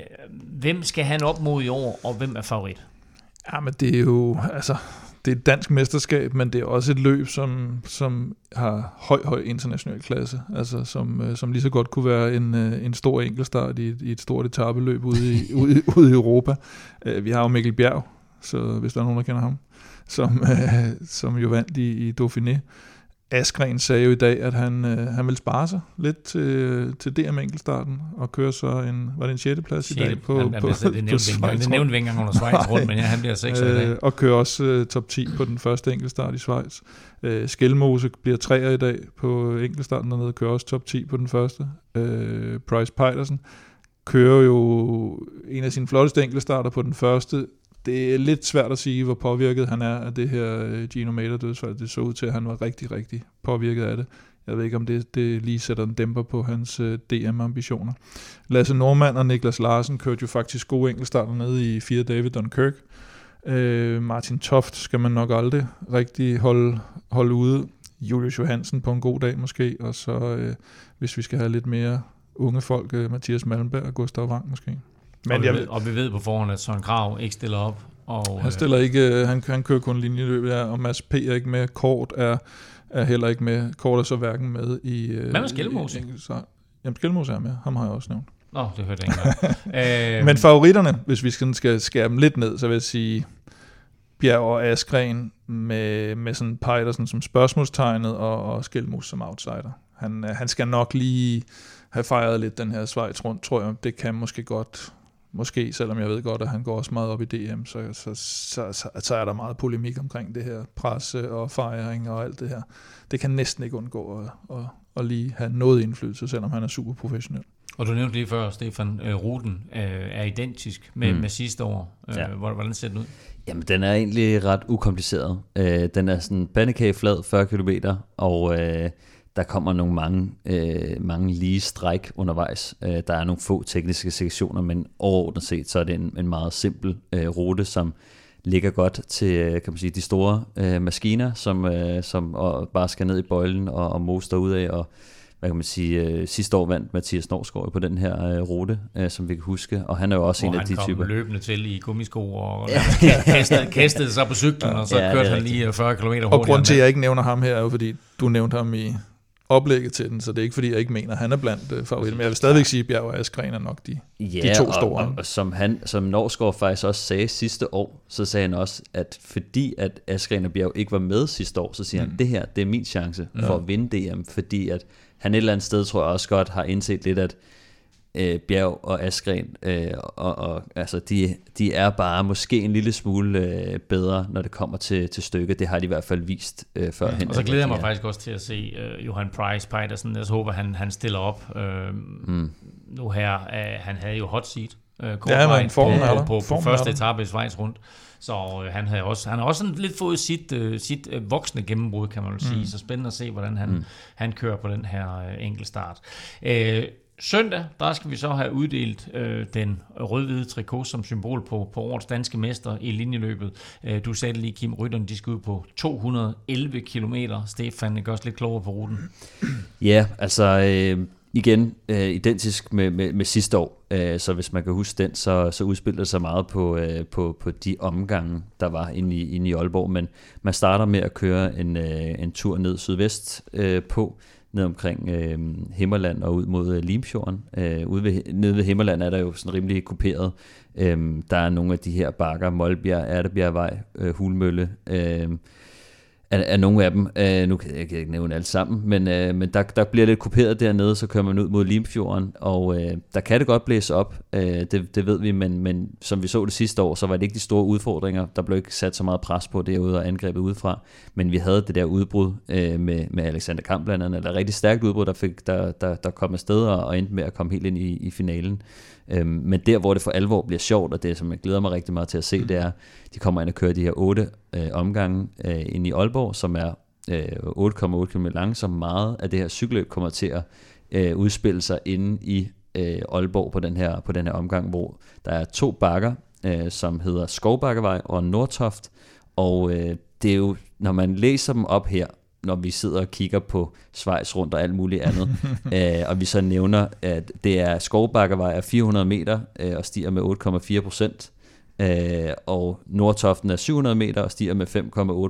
hvem skal han op mod i år, og hvem er favorit? Ja, men det er jo, altså, det er et dansk mesterskab, men det er også et løb, som, som har høj, høj international klasse, altså som, øh, som lige så godt kunne være en, øh, en stor enkeltstart i, i et stort etabeløb ude i, *laughs* ude, ude i Europa. Øh, vi har jo Mikkel Bjerg, så hvis der er nogen, der kender ham, som, som jo vandt i, i Dauphiné. Askren sagde jo i dag, at han, øh, han vil spare sig lidt til, til DM enkeltstarten og køre så en, var det en 6. plads i dag på, han, på, på, det Det nævnte vi ikke engang under Schweiz rundt, men ja, han bliver 6 øh, i dag. Og kører også øh, top 10 på den første enkeltstart i Schweiz. Øh, Skelmose bliver 3'er i dag på enkeltstarten dernede, kører også top 10 på den første. Øh, Price Peitersen kører jo en af sine flotteste enkeltstarter på den første det er lidt svært at sige, hvor påvirket han er af det her øh, Gino Mater dødsfald. Det så ud til, at han var rigtig, rigtig påvirket af det. Jeg ved ikke, om det, det lige sætter en dæmper på hans øh, DM-ambitioner. Lasse Normand og Niklas Larsen kørte jo faktisk gode enkeltstarter nede i 4 David Dunkirk. Øh, Martin Toft skal man nok aldrig rigtig holde, holde ude. Julius Johansen på en god dag måske, og så øh, hvis vi skal have lidt mere unge folk, øh, Mathias Malmberg og Gustav Wang måske. Men og, vi jeg, ved, og vi ved på forhånd, at Søren Grav ikke stiller op. Og, han stiller ikke, øh, han, han kører kun linjeløb, ja, og Mads P. er ikke med. Kort er, er heller ikke med. Kort er så hverken med i... Øh, Hvad med Skelmose? Jamen, Skelmose er med. Ham har jeg også nævnt. Nå, det hørte jeg ikke *laughs* øh, Men favoritterne, hvis vi skal, skal skære dem lidt ned, så vil jeg sige Bjerg og Askren med, med sådan Pejdersen som spørgsmålstegnet og, og Skelmose som outsider. Han, han skal nok lige have fejret lidt den her Schweiz rundt, tror jeg. Det kan måske godt Måske, selvom jeg ved godt, at han går også meget op i DM, så, så, så, så, så er der meget polemik omkring det her presse og fejring og alt det her. Det kan næsten ikke undgå at, at, at lige have noget indflydelse, selvom han er super professionel. Og du nævnte lige før, Stefan, øh, ruten øh, er identisk med, mm. med sidste år. Øh, ja. Hvordan ser den ud? Jamen, den er egentlig ret ukompliceret. Den er sådan pandekageflad 40 km, og der kommer nogle mange, øh, mange lige stræk undervejs. Øh, der er nogle få tekniske sektioner, men overordnet set, så er det en, en meget simpel øh, rute, som ligger godt til øh, kan man sige, de store øh, maskiner, som, øh, som og bare skal ned i bøjlen og, og mose ud af. Og hvad kan man sige, øh, sidste år vandt Mathias Norsgaard på den her øh, rute, øh, som vi kan huske, og han er jo også Hvor en af de typer. han kom løbende til i gummisko og *laughs* *laughs* kastede, kastede sig på cyklen, og så ja, kørte han lige 40 km hurtigere. Og grund til, at jeg ikke nævner ham her, er jo fordi, du nævnte ham i oplægget til den, så det er ikke fordi, jeg ikke mener, at han er blandt favoritter, men jeg vil stadigvæk sige, at Bjerg og Askren er nok de, ja, de to store. Og, og, og som, han, som Norsgaard faktisk også sagde sidste år, så sagde han også, at fordi at Askren og Bjerg ikke var med sidste år, så siger mm. han, det her, det er min chance ja. for at vinde DM, fordi at han et eller andet sted, tror jeg også godt, har indset lidt, at øh, Bjerg og Askren, øh, og, og altså, de, de er bare måske en lille smule øh, bedre, når det kommer til, til stykket. Det har de i hvert fald vist øh, før. Ja, og så glæder jeg mig faktisk også til at se øh, Johan Price Petersen. Jeg håber, han, han stiller op øh, mm. nu her. Øh, han havde jo hot seat. Øh, ja, men formen på, på, på, på første etape i Schweiz rundt. Så øh, han, havde også, han har også sådan lidt fået sit, øh, sit øh, voksne gennembrud, kan man vel sige. Mm. Så spændende at se, hvordan han, mm. han kører på den her øh, enkeltstart. Øh, Søndag, der skal vi så have uddelt øh, den rød-hvide trikot som symbol på, på årets danske mester i linjeløbet. Øh, du sagde lige, Kim, rytterne de skal ud på 211 km. Stefan, det gør os lidt klogere på ruten. Ja, altså øh, igen øh, identisk med, med, med sidste år. Øh, så hvis man kan huske den, så, så udspiller det sig meget på, øh, på, på de omgange, der var inde i, inde i Aalborg. Men man starter med at køre en, øh, en tur ned sydvest øh, på ned omkring øh, Himmerland og ud mod øh, Limfjorden. Øh, ude ved, nede ved Himmerland er der jo sådan rimelig kuperet. Øh, der er nogle af de her bakker, Molbjerg, Ærtebjergvej, øh, Hulmølle, øh, af, af nogle af dem. Øh, nu kan jeg, ikke nævne alt sammen, men, øh, men der, der bliver lidt kuperet dernede, så kører man ud mod Limfjorden, og øh, der kan det godt blæse op, øh, det, det ved vi, men, men som vi så det sidste år, så var det ikke de store udfordringer. Der blev ikke sat så meget pres på derude og angrebet udefra, men vi havde det der udbrud øh, med, med Alexander Kamp blandt andet, eller rigtig stærkt udbrud, der, fik, der, der, der kom afsted og, og endte med at komme helt ind i, i finalen. Øhm, men der, hvor det for alvor bliver sjovt, og det, som jeg glæder mig rigtig meget til at se, mm. det er, de kommer ind og kører de her otte øh, omgange øh, ind i Aalborg, som er øh, 8,8 km lang, så meget af det her cykelløb kommer til at øh, udspille sig inde i øh, Aalborg på den, her, på den her omgang, hvor der er to bakker, øh, som hedder Skovbakkevej og Nordtoft, og øh, det er jo, når man læser dem op her, når vi sidder og kigger på Schweiz rundt og alt muligt andet. *laughs* Øh, og vi så nævner, at det er skovbakkevej af 400 meter øh, og stiger med 8,4 procent. Øh, og Nordtoften er 700 meter og stiger med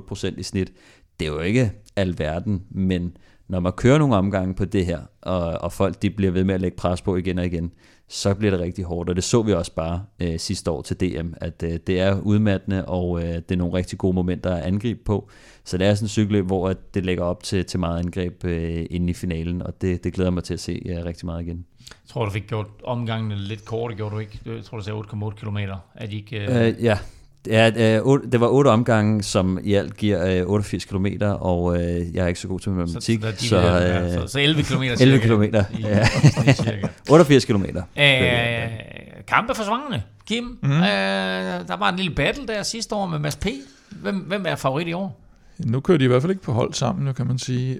5,8 procent i snit. Det er jo ikke alverden, men når man kører nogle omgange på det her, og, og folk de bliver ved med at lægge pres på igen og igen, så bliver det rigtig hårdt, og det så vi også bare øh, sidste år til DM, at øh, det er udmattende, og øh, det er nogle rigtig gode momenter at angribe på. Så det er sådan en cykelløb, hvor at det lægger op til, til meget angreb øh, inde i finalen, og det, det glæder mig til at se øh, rigtig meget igen. Jeg tror, du fik gjort omgangene lidt korte, gjorde du ikke? Jeg tror, du sagde 8,8 km. Er de ikke... Øh... Øh, ja, Ja, det var otte omgange, som i alt giver 88 km, og jeg er ikke så god til matematik. Så, så, så, ja, så, så 11 km 11 km, ja. 88 km. kampe for svangene, Kim. Mm-hmm. Øh, der var en lille battle der sidste år med Mads P. Hvem, hvem er favorit i år? Nu kører de i hvert fald ikke på hold sammen, nu kan man sige.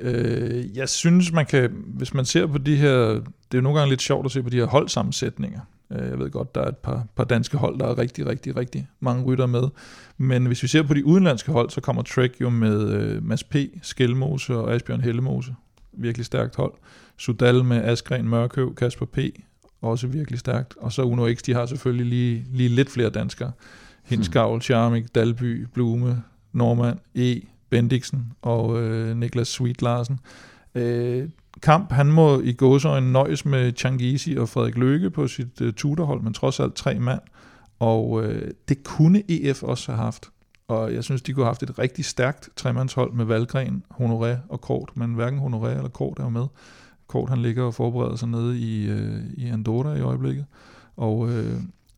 Jeg synes, man kan, hvis man ser på de her, det er jo nogle gange lidt sjovt at se på de her holdsammensætninger. Øh, jeg ved godt, der er et par, par danske hold, der er rigtig, rigtig, rigtig mange rytter med. Men hvis vi ser på de udenlandske hold, så kommer Trek jo med øh, Mads P., Skelmose og Asbjørn Hellemose. Virkelig stærkt hold. Sudal med Askren Mørkøv, Kasper P., også virkelig stærkt. Og så Uno X, de har selvfølgelig lige, lige lidt flere danskere. Hinskavl, Charmik, Dalby, Blume, Normand, E., Bendiksen og øh, Niklas Sweet Larsen. Øh, kamp. Han må i gåsøjne nøjes med Changizi og Frederik Løkke på sit uh, tutorhold, men trods alt tre mand. Og uh, det kunne EF også have haft. Og jeg synes, de kunne have haft et rigtig stærkt tremandshold med Valgren, Honoré og Kort, men hverken Honoré eller Kort er med. Kort han ligger og forbereder sig nede i, uh, i Andorra i øjeblikket. Og, uh,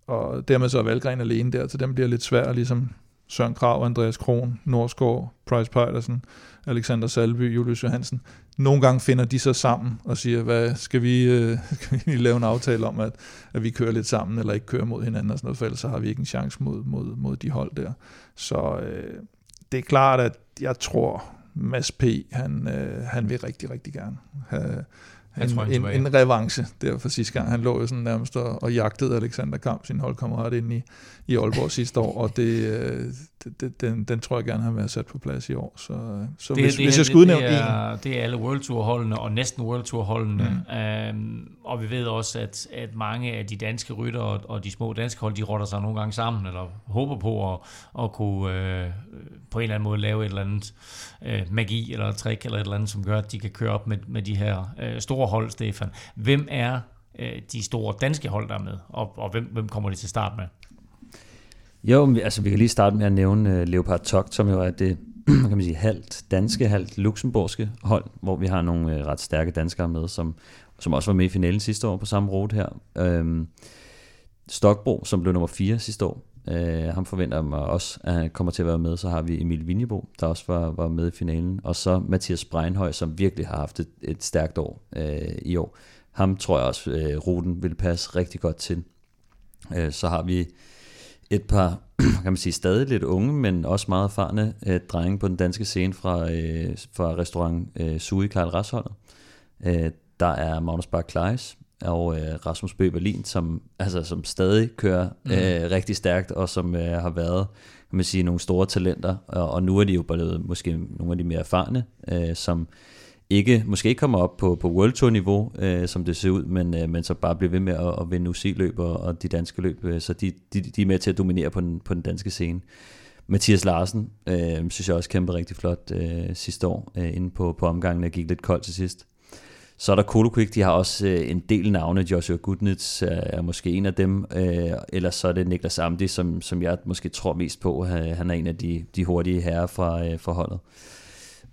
og dermed så er Valgren alene der, så den bliver lidt svær, ligesom Søren Krav, Andreas Kron, Norsgaard, Price Pejlersen, Alexander Salby, Julius Johansen. Nogle gange finder de sig sammen og siger, hvad skal vi, øh, *laughs* skal vi lave en aftale om, at, at vi kører lidt sammen, eller ikke kører mod hinanden og sådan noget, for ellers så har vi ikke en chance mod, mod, mod de hold der. Så øh, det er klart, at jeg tror, Mads P., han, øh, han vil rigtig, rigtig gerne have, en, tror, en, en revanche der for sidste gang. Han lå jo sådan nærmest og, og jagtede Alexander Kamp, sin holdkammerat, ind i, i Aalborg sidste år, og det, øh, det, den, den tror jeg gerne har været sat på plads i år. Så, så det, hvis, det, hvis jeg skulle udnævne det er, en... Det er alle World Tour holdene og næsten World Tour holdene. Mm. Øhm, og vi ved også, at, at mange af de danske rytter og, og de små danske hold, de rotter sig nogle gange sammen, eller håber på at, at kunne øh, på en eller anden måde lave et eller andet øh, magi eller et trick eller et eller andet, som gør, at de kan køre op med, med de her øh, store hold, Stefan. Hvem er øh, de store danske hold, der er med, og, og hvem, hvem kommer de til start med? Jo, altså vi kan lige starte med at nævne uh, Leopard Togt, som jo er det *clears throat* kan man sige, halvt danske, halvt luxemburgske hold, hvor vi har nogle uh, ret stærke danskere med, som, som også var med i finalen sidste år på samme rute her. Øhm, Stokbro, som blev nummer 4 sidste år, øh, ham forventer mig også, at han kommer til at være med. Så har vi Emil Vinjebo, der også var, var med i finalen. Og så Mathias Breinhøj, som virkelig har haft et, et stærkt år øh, i år. Ham tror jeg også, øh, ruten vil passe rigtig godt til. Øh, så har vi et par, *clears throat* kan man sige, stadig lidt unge, men også meget erfarne øh, drenge på den danske scene fra, øh, fra restaurant øh, Sui Karl Rasholdet. Øh, der er Magnus Bach Kleis og øh, Rasmus Bøh Berlin, som, altså, som stadig kører mm. øh, rigtig stærkt, og som øh, har været kan man sige, nogle store talenter, og, og nu er de jo blevet måske nogle af de mere erfarne, øh, som ikke, måske ikke kommer op på, på World Tour niveau, øh, som det ser ud, men, øh, men så bare bliver ved med at, at vinde UC-løb og, og de danske løb, øh, så de, de, de er med til at dominere på den, på den danske scene. Mathias Larsen, øh, synes jeg også kæmpe rigtig flot øh, sidste år, øh, inde på, på omgangen, og gik lidt koldt til sidst. Så er der Kolokvik, de har også øh, en del navne. Joshua Gudnitz øh, er måske en af dem. Øh, eller så er det Niklas Amdi, som, som jeg måske tror mest på. Øh, han er en af de, de hurtige herrer fra, øh, fra holdet.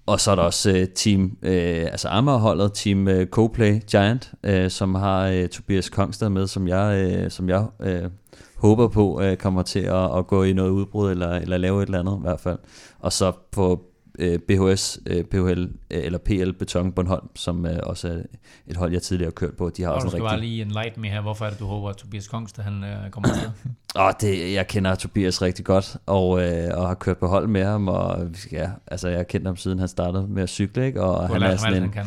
Og så er der også øh, team, øh, altså Amager-holdet, team øh, Coplay Giant, øh, som har øh, Tobias Kongstad med, som jeg, øh, som jeg øh, håber på øh, kommer til at, at gå i noget udbrud, eller, eller lave et eller andet i hvert fald. Og så på øh, BHS, øh, PHL, øh, eller PL Beton Bornholm, som øh, også er et hold, jeg tidligere har kørt på. De har og også du skal en rigtig... bare lige en light med her. Hvorfor er det, du håber, at Tobias Kongstad han, øh, kommer til? *clears throat* Åh, det, jeg kender Tobias rigtig godt, og, øh, og har kørt på hold med ham, og ja, altså, jeg har kendt ham siden han startede med at cykle, ikke? og Du han er sådan en... han kan.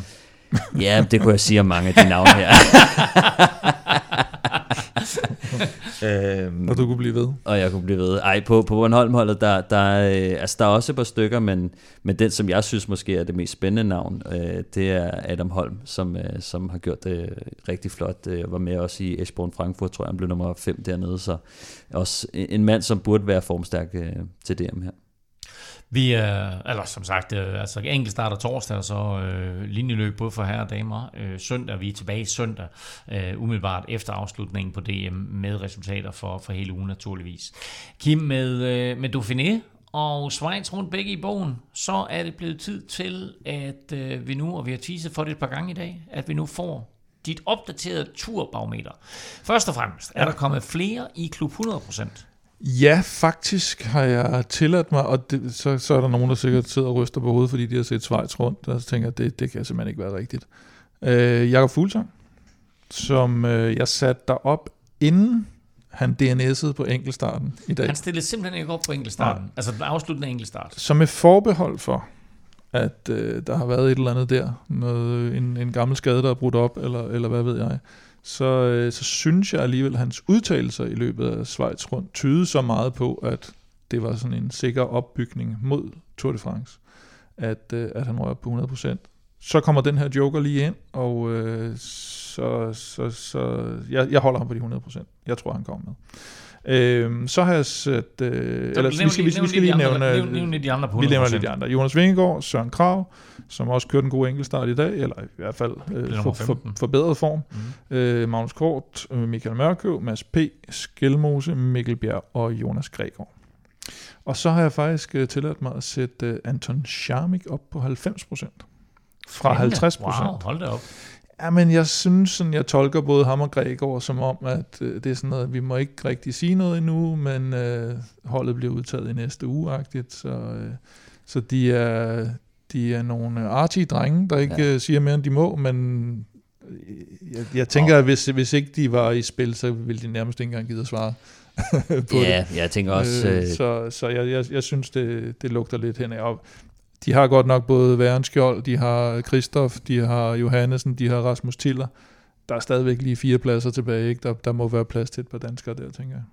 Ja, det kunne jeg sige om mange af de navne her. *laughs* øhm, Og du kunne blive ved. Og jeg kunne blive ved. Ej, på, på Bornholm-holdet, der, der, øh, altså, der er også et par stykker, men, men den, som jeg synes måske er det mest spændende navn, øh, det er Adam Holm, som, øh, som har gjort det rigtig flot. Øh, var med også i Esbjørn Frankfurt, tror jeg, han blev nummer 5 dernede, så også en en mand, som burde være formstærk øh, til DM her. Vi er, eller som sagt, øh, altså enkelt starter torsdag, og så øh, linjeløb både for herre og damer. Øh, søndag, vi er tilbage søndag, øh, umiddelbart efter afslutningen på DM, med resultater for, for hele ugen naturligvis. Kim, med, øh, med Dauphiné og Schweiz rundt begge i bogen, så er det blevet tid til, at øh, vi nu, og vi har teaset for det et par gange i dag, at vi nu får dit opdaterede turbarometer. Først og fremmest, er der kommet flere i klub 100%? Ja, faktisk har jeg tilladt mig, og det, så, så er der nogen, der sikkert sidder og ryster på hovedet, fordi de har set Schweiz rundt, og så tænker jeg, det, det kan simpelthen ikke være rigtigt. Øh, Jakob Fuglsang, som øh, jeg satte der op, inden han DNS'ede på enkeltstarten i dag. Han stillede simpelthen ikke op på enkeltstarten. Nej. Altså den afsluttende enkeltstart. Som er forbehold for, at øh, der har været et eller andet der, noget, en, en gammel skade, der er brudt op, eller, eller hvad ved jeg, øh, så øh, så synes jeg alligevel, at hans udtalelser i løbet af Schweiz rundt tyder så meget på, at det var sådan en sikker opbygning mod Tour de France, at, øh, at han rører på 100%. Så kommer den her joker lige ind, og øh, så, så, så jeg, jeg holder ham på de 100%. Jeg tror, han kommer med. Øhm, så har jeg set... Øh, eller, nævn vi skal, vi, skal, vi nævn skal lige andre, nævne... nævn- nævn lige de andre på Vi nævner 100%. lige de andre. Jonas Vingegaard, Søren Krav, som også kørte en god enkeltstart i dag, eller i hvert fald øh, for, for, 15. forbedret form. Mm. Øh, Magnus Kort, øh, Michael Mørkøv, Mads P., Skelmose, Mikkel Bjerg og Jonas Gregor. Og så har jeg faktisk øh, tilladt mig at sætte øh, Anton Scharmik op på 90 procent. Fra Spændende. 50 procent. Wow, hold da op. Ja, men jeg synes, sådan, jeg tolker både ham og Gregor som om, at øh, det er sådan noget, vi må ikke rigtig sige noget endnu, men øh, holdet bliver udtaget i næste uge-agtigt, så, øh, så de er, de er nogle artige drenge, der ikke Ja. øh, siger mere, end de må, men øh, jeg, jeg tænker, at hvis, hvis ikke de var i spil, så ville de nærmest ikke engang give at svare *laughs* på Ja, det. jeg tænker også, øh, så så jeg, jeg, jeg synes, det, det lugter lidt henad. Og de har godt nok både Værenskjold, de har Kristoff, de har Johannesen, de har Rasmus Tiller. Der er stadigvæk lige fire pladser tilbage. Ikke? Der, der må være plads til et par danskere der, tænker jeg.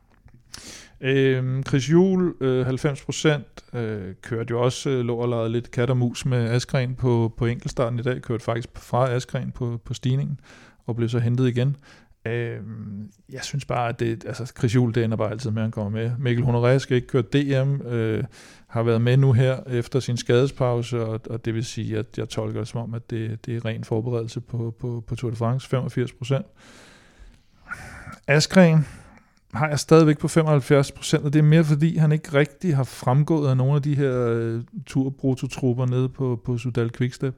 Øhm, Chris Juhl, øh, 90% øh, kørte jo også, øh, lå og legede lidt kat og mus med Askren på, på enkeltstarten i dag, kørte faktisk fra Askren på, på stigningen, og blev så hentet igen. Øh, jeg synes bare, at det, altså Chris Juhl, det ender bare altid med, at han kommer med. Mikkel Honoré skal ikke køre DM, øh, har været med nu her efter sin skadespause, og, og det vil sige, at jeg tolker det som om, at det, det er ren forberedelse på, på, på Tour de France, 85 procent. Askren har jeg stadigvæk på 75 procent, og det er mere fordi, han ikke rigtig har fremgået af nogle af de her øh, turprototrupper nede på, på Sudal Quickstep.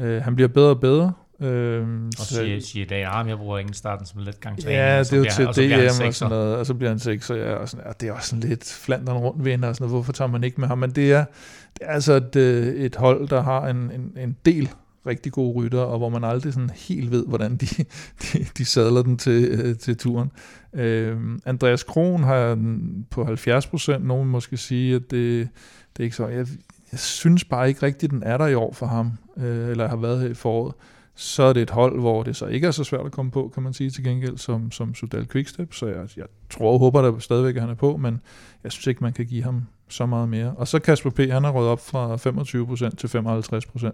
Øh, han bliver bedre og bedre. Øh, Og siger, siger i dag, at jeg bruger ingen starten som let gang Ja, det er jo til og så bliver han DM og sådan noget, og så bliver han sekser, ja, og, sådan, og det er også sådan lidt flanderen rundt vinder, og sådan noget, hvorfor tager man ikke med ham? Men det er, det er altså et, øh, et hold, der har en, en, en del rigtig gode rytter, og hvor man aldrig sådan helt ved, hvordan de, *laughs* de, de sadler den til, øh, til turen. Øh, Andreas Kron har på 70 procent, nogen måske sige, at det, det er ikke så. Jeg, jeg synes bare ikke rigtigt, den er der i år for ham, øh, eller har været her i foråret så er det et hold, hvor det så ikke er så svært at komme på, kan man sige til gengæld, som, som Sudal Quickstep. Så jeg, jeg tror og håber da stadigvæk, at han er på, men jeg synes ikke, man kan give ham så meget mere. Og så Kasper P., han har røget op fra 25% til 55%.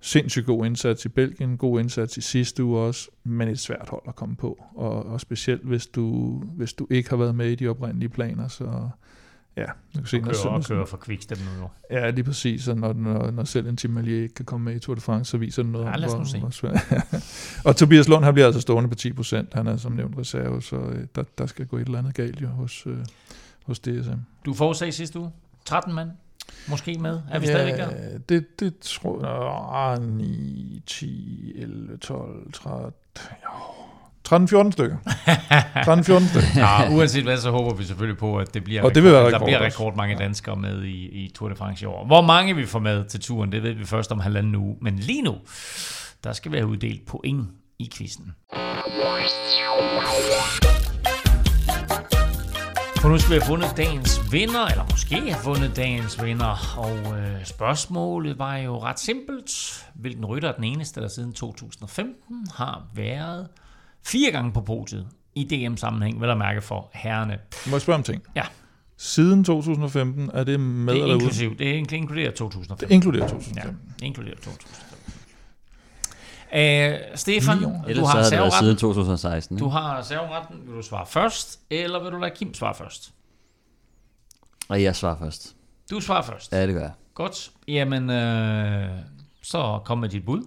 Sindssygt god indsats i Belgien, god indsats i sidste uge også, men et svært hold at komme på. Og, og specielt hvis du, hvis du ikke har været med i de oprindelige planer, så Ja, du kan se, og når kører, sådan- og kører for Quickstep nu jo. Ja, lige præcis. Og når, når, når selv en Tim ikke kan komme med i Tour de France, så viser det noget Ja, lad os nu se. hvor, *laughs* og Tobias Lund, han bliver altså stående på 10 procent. Han er som nævnt reserve, så øh, der, der skal gå et eller andet galt jo hos, øh, hos DSM. Du forudsagde sidste uge 13 mand, måske med. Er vi stadigvæk der? Ja, det, det tror jeg, ah, 9, 10, 11, 12, 13, jo, 13-14 stykker. 13-14 stykker. Ja, uanset hvad, så håber vi selvfølgelig på, at det bliver, Og det vil være der rekord bliver også. rekord mange danskere med i, i Tour de France i år. Hvor mange vi får med til turen, det ved vi først om halvanden uge. Men lige nu, der skal vi have uddelt point i quizzen. For nu skal vi have fundet dagens vinder, eller måske have fundet dagens vinder. Og øh, spørgsmålet var jo ret simpelt. Hvilken rytter er den eneste, der siden 2015 har været fire gange på podiet i DM-sammenhæng, vel at mærke for herrene. Må jeg spørge om ting? Ja. Siden 2015, er det med Det er eller uden? inklusiv. Det er ink- inkluderer 2015. Det inkluderer 2015. Ja, inkluderer 2015. Øh, Stefan, du har det serveretten. siden 2016, ikke? Du har serveretten. Vil du svare først, eller vil du lade Kim svare først? Og jeg svarer først. Du svarer først. Ja, det gør jeg. Godt. Jamen, øh, så kom med dit bud.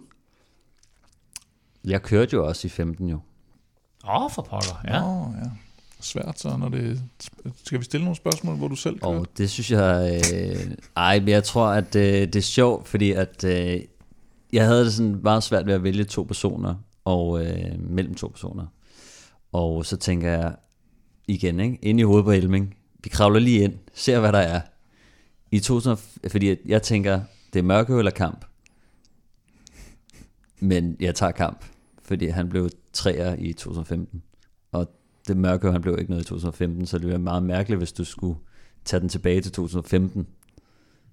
Jeg kørte jo også i 15 jo. Åh, oh, for pokker. Ja. Nå, ja. Svært så, når det... Skal vi stille nogle spørgsmål, hvor du selv kører? Og det synes jeg... Øh, ej, men jeg tror, at øh, det er sjovt, fordi at øh, jeg havde det sådan meget svært ved at vælge to personer, og øh, mellem to personer. Og så tænker jeg igen, ikke? Inde i hovedet på Elming. Vi kravler lige ind, ser hvad der er. I 2000, fordi at jeg tænker, det er mørke eller kamp. Men jeg tager kamp, fordi han blev træer i 2015. Og det mørke, han blev ikke noget i 2015, så det ville være meget mærkeligt, hvis du skulle tage den tilbage til 2015.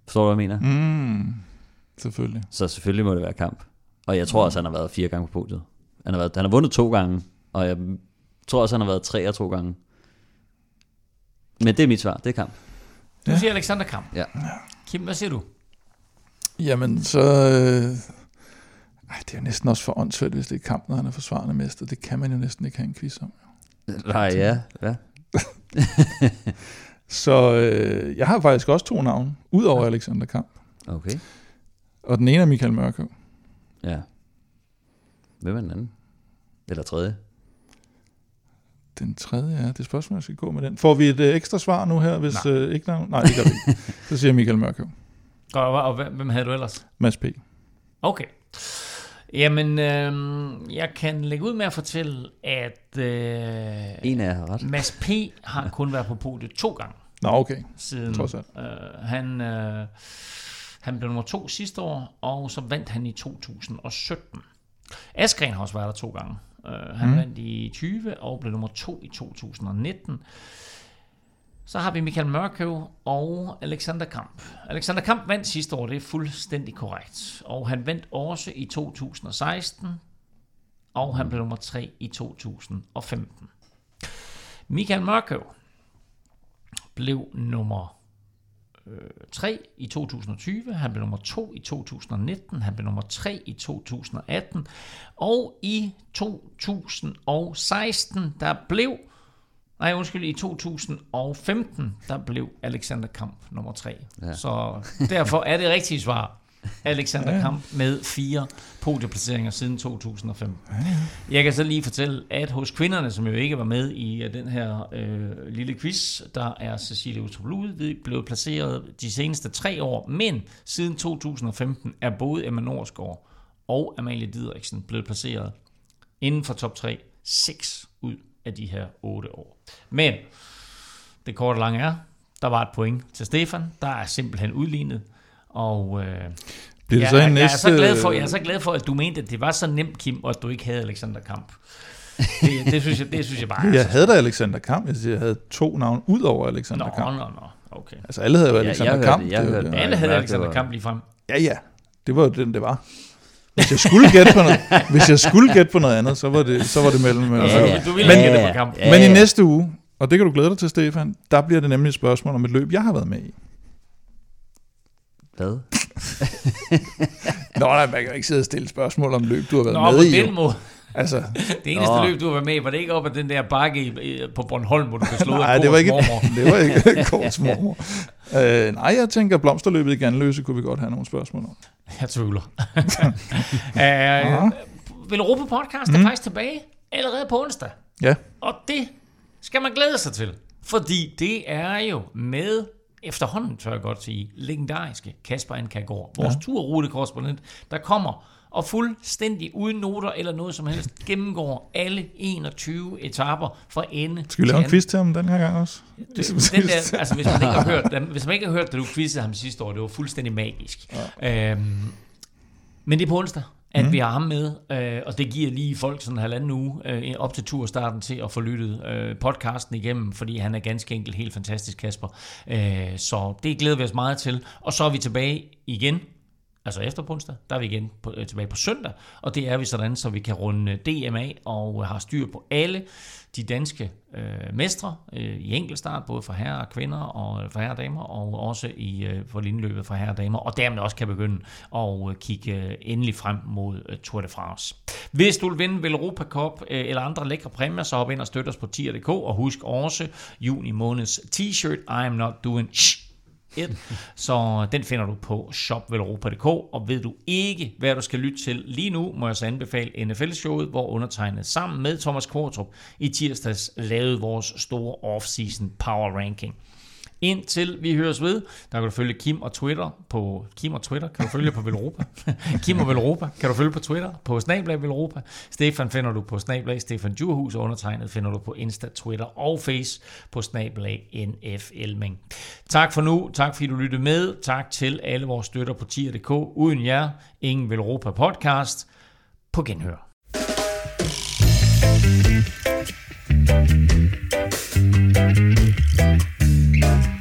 Forstår du, hvad jeg mener? Mm, selvfølgelig. Så selvfølgelig må det være kamp. Og jeg tror også, han har været fire gange på podiet. Han har, været, han har vundet to gange, og jeg tror også, han har været tre og to gange. Men det er mit svar, det er kamp. Du siger Alexander Kamp. Ja. Kim, hvad siger du? Jamen, så... Øh, ej, det er jo næsten også for åndssvagt, hvis det er kamp, når han er forsvarende mester. Det kan man jo næsten ikke have en quiz om. Nej, ja. ja. *laughs* Så øh, jeg har faktisk også to navne, ud over Alexander Kamp. Okay. Og den ene er Michael Mørkøv. Ja. Hvem er den anden? Eller tredje? Den tredje er, det er spørgsmål, jeg skal gå med den. Får vi et øh, ekstra svar nu her, hvis Nej. øh, ikke navn? Nej, det gør vi ikke. *laughs* Så siger Michael Mørkøv. Godt, og, og hvem hvem havde du ellers? Mads P. Okay. Jamen, øh, jeg kan lægge ud med at fortælle, at øh, En af jer ret. Mads P. har kun været på podiet to gange. Nå, okay. Siden, Trods alt. øh, han, øh, han blev nummer to sidste år, og så vandt han i 2017. Askren har også været der to gange. Uh, han mm. vandt i 20 og blev nummer to i 2019. Så har vi Michael Mørkøv og Alexander Kamp. Alexander Kamp vandt sidste år, det er fuldstændig korrekt. Og han vandt også i 2016, og han blev nummer 3 i 2015. Michael Mørkøv blev nummer øh, 3 i 2020, han blev nummer 2 i 2019, han blev nummer 3 i 2018, og i 2016, der blev, nej undskyld, i 2015, der blev Alexander Kamp nummer 3. Ja. Så derfor er det rigtige svar, Alexander Ja. Kamp med fire podieplaceringer siden 2005. Jeg kan så lige fortælle, at hos kvinderne, som jo ikke var med i øh, den her øh, lille quiz, der er Cecilie Utrup Ludvig blevet placeret de seneste tre år, men siden 2015 er både Emma Norsgaard og Amalie Didriksen blevet placeret inden for top 3 seks af de her otte år. Men det korte og lange er, der var et point til Stefan, der er simpelthen udlignet, og øh, Bliver det jeg, så en jeg, jeg, er næste... så glad for, jeg er så glad for, at du mente, at det var så nemt, Kim, og at du ikke havde Alexander Kamp. Det, det, synes, jeg, det synes jeg bare er *laughs* Jeg så havde da Alexander Kamp. Jeg, siger, jeg havde to navne ud over Alexander Nå, Kamp. nå, nå, okay. Altså alle havde jo Ja, Alexander jeg hørte Kamp. det, jeg det, hørte det. Alle havde Alexander var- Kamp lige frem. Ja, ja. Det var jo den, det var. Hvis jeg skulle gætte på noget, hvis jeg skulle gætte på noget andet, så var det, så var det mellem... Ja, ja. Du ville men, gætte på kamp. Ja, men i ja. næste uge, og det kan du glæde dig til, Stefan, der bliver det nemlig et spørgsmål om et løb, jeg har været med i. Hvad? Nå, nej, man kan jo ikke sidde og stille spørgsmål om løb, du har været Nå, med på i. jo. den måde. Altså, det eneste Nå. løb, du var med var det ikke op ad den der bakke på Bornholm, hvor du kan slå Nej, *laughs* det var ikke, det var ikke Kårs mormor. øh, nej, jeg tænker, blomsterløbet i Ganløse kunne vi godt have nogle spørgsmål om. Jeg tvivler. *laughs* uh, Vil Europa Podcast er mm. faktisk tilbage allerede på onsdag. Ja. Og det skal man glæde sig til. Fordi det er jo med efterhånden, tør jeg godt sige, legendariske Kasper Ankagård, vores ja. turrutekorrespondent, der kommer og fuldstændig uden noter eller noget som helst, gennemgår alle 21 etaper fra ende Skal vi lave en quiz til ham den her gang også? Det, den der, altså, hvis man ikke har hørt, hvis man ikke har hørt, da du quizzede ham sidste år, det var fuldstændig magisk. Ja. Øhm, men det er på onsdag, at mm. vi har ham med, øh, og det giver lige folk sådan en halvanden uge øh, op til turstarten til at få lyttet øh, podcasten igennem, fordi han er ganske enkelt helt fantastisk, Kasper. Øh, så det glæder vi os meget til. Og så er vi tilbage igen altså efter på onsdag, der er vi igen på, øh, tilbage på søndag, og det er vi sådan, så vi kan runde DMA og har styr på alle de danske øh, mestre øh, i enkeltstart, både for herrer og kvinder, og øh, for herrer og damer, og også i øh, for linjeløbet for herrer og damer, og dermed også kan begynde at øh, kigge øh, endelig frem mod øh, Tour de France. Hvis du vil vinde Velropa Cup øh, eller andre lækre præmier, så hop ind og støt os på tier.dk, og husk også juni måneds t-shirt, I am not doing shh 1. Så den finder du på shopvelropa.dk, og ved du ikke, hvad du skal lytte til lige nu, må jeg så anbefale NFL-showet, hvor undertegnet sammen med Thomas Kvartrup i tirsdags lavede vores store off-season power ranking. Indtil vi høres ved, der kan du følge Kim og Twitter på Kim og Twitter, kan du følge på Velropa. *laughs* Kim og Velropa, kan du følge på Twitter på Snablag Velropa. Stefan finder du på Snablag Stefan Djurhus, undertegnet finder du på Insta, Twitter og Face på Snablag NF Elming. Tak for nu, tak fordi du lyttede med, tak til alle vores støtter på tier.dk. Uden jer, ingen Velropa podcast. På genhør. thank you Thank you.